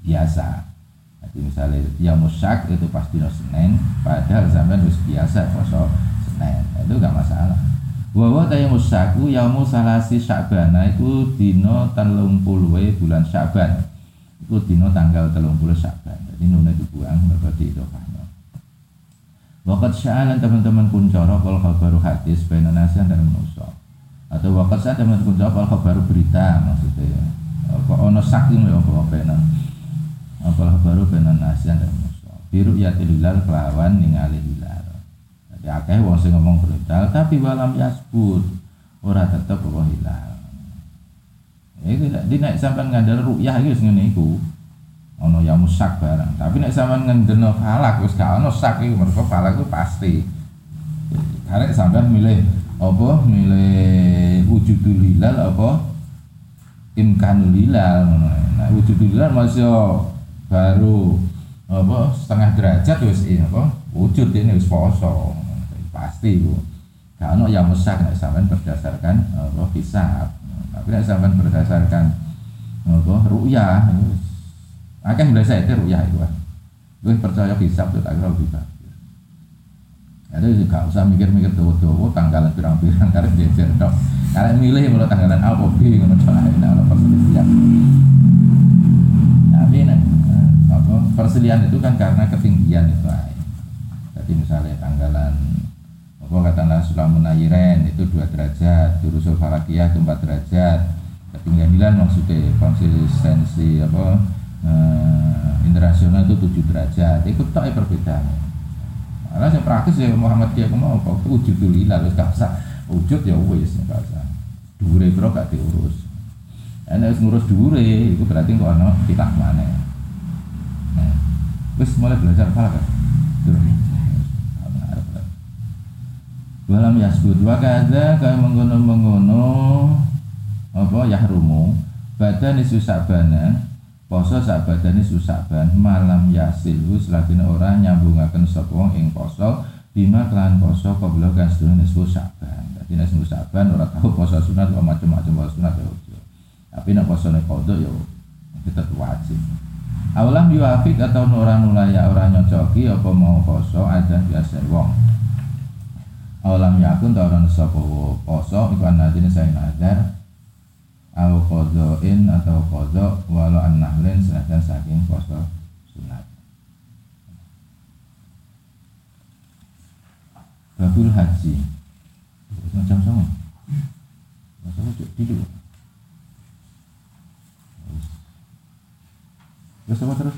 biasa. Jadi misalnya ya musak itu pasti no Senin, padahal sampai harus biasa poso Senin, itu gak masalah. Wawa taya musaku yaumu salasi sya'bana itu dino telung puluh bulan sya'ban itu dino tanggal telung puluh sya'ban jadi nuna dibuang itu kahnya Wakat sya'alan teman-teman kuncoro kalau kabaru hadis Baina nasihan dan manusia Atau wakat sya'alan teman-teman kuncoro kalau kabaru berita maksudnya Apa ono saking ya apa apa apalah baru benan nasian dan musuh biru ya hilal kelawan ningali hilal. Jadi akeh wong sing ngomong berhilal tapi walam yasbut ora tetep apa hilal Iku di naik sampai ngandel rukyah itu ngene iku. Ono ya musak barang. Tapi nek sampean ngendeno falak wis gak ono sak iku mergo falak itu pasti. Karek sampean milih apa? Milih wujudul hilal apa? Imkanul hilal Nah wujudul hilal masih baru apa? Setengah derajat wis ini apa? Wujud ini wis poso. Pasti bu kalau yang mesak nek sampean berdasarkan apa hisab tapi nek sampean berdasarkan apa ru'yah. Akan biasa itu ru'yah itu kan gue percaya hisab itu tak kira lebih bagus. Gak usah mikir-mikir tuh-tuh tanggalan pirang-pirang karena jejer dok karena milih mulai tanggalan apa B ngono enak ana perselisihan. Tapi nek apa perselian itu kan karena ketinggian itu air. Jadi misalnya tanggalan apa katakanlah Sulamun Ayiren itu dua derajat, Jurusul Falakiyah itu empat derajat, ketinggian hilan maksudnya konsistensi apa eh, internasional itu tujuh derajat, itu tak perbedaan. Karena yang praktis ya Muhammad dia mau apa wujud dulu lalu gak usah wujud ya wis gak usah. Dure bro gak diurus. Enak ngurus dure itu berarti kok ana kita mana Wis mulai belajar falak kan? Walam yasbud wa kadza kaya menggono-menggono apa yahrumu. Badan isu sabana poso sak isu saban malam yasilhu selagine ora nyambungaken sapa wong ing poso bima kelan poso kabula kan isu saban dadi nek isu saban ora tau poso sunat macam-macam poso sunat ya tapi nek poso nek kodo ya tetep wajib. Aulam yuafik atau orang nulaya orang nyocoki apa mau poso ada biasa wong. Awalam yakun ta ora sapa poso iku anadine saya nazar au qadhain atau qadha walau annahlen senajan saking poso sunat. Babul haji. Macam sama Macam itu tidur. Terus apa terus?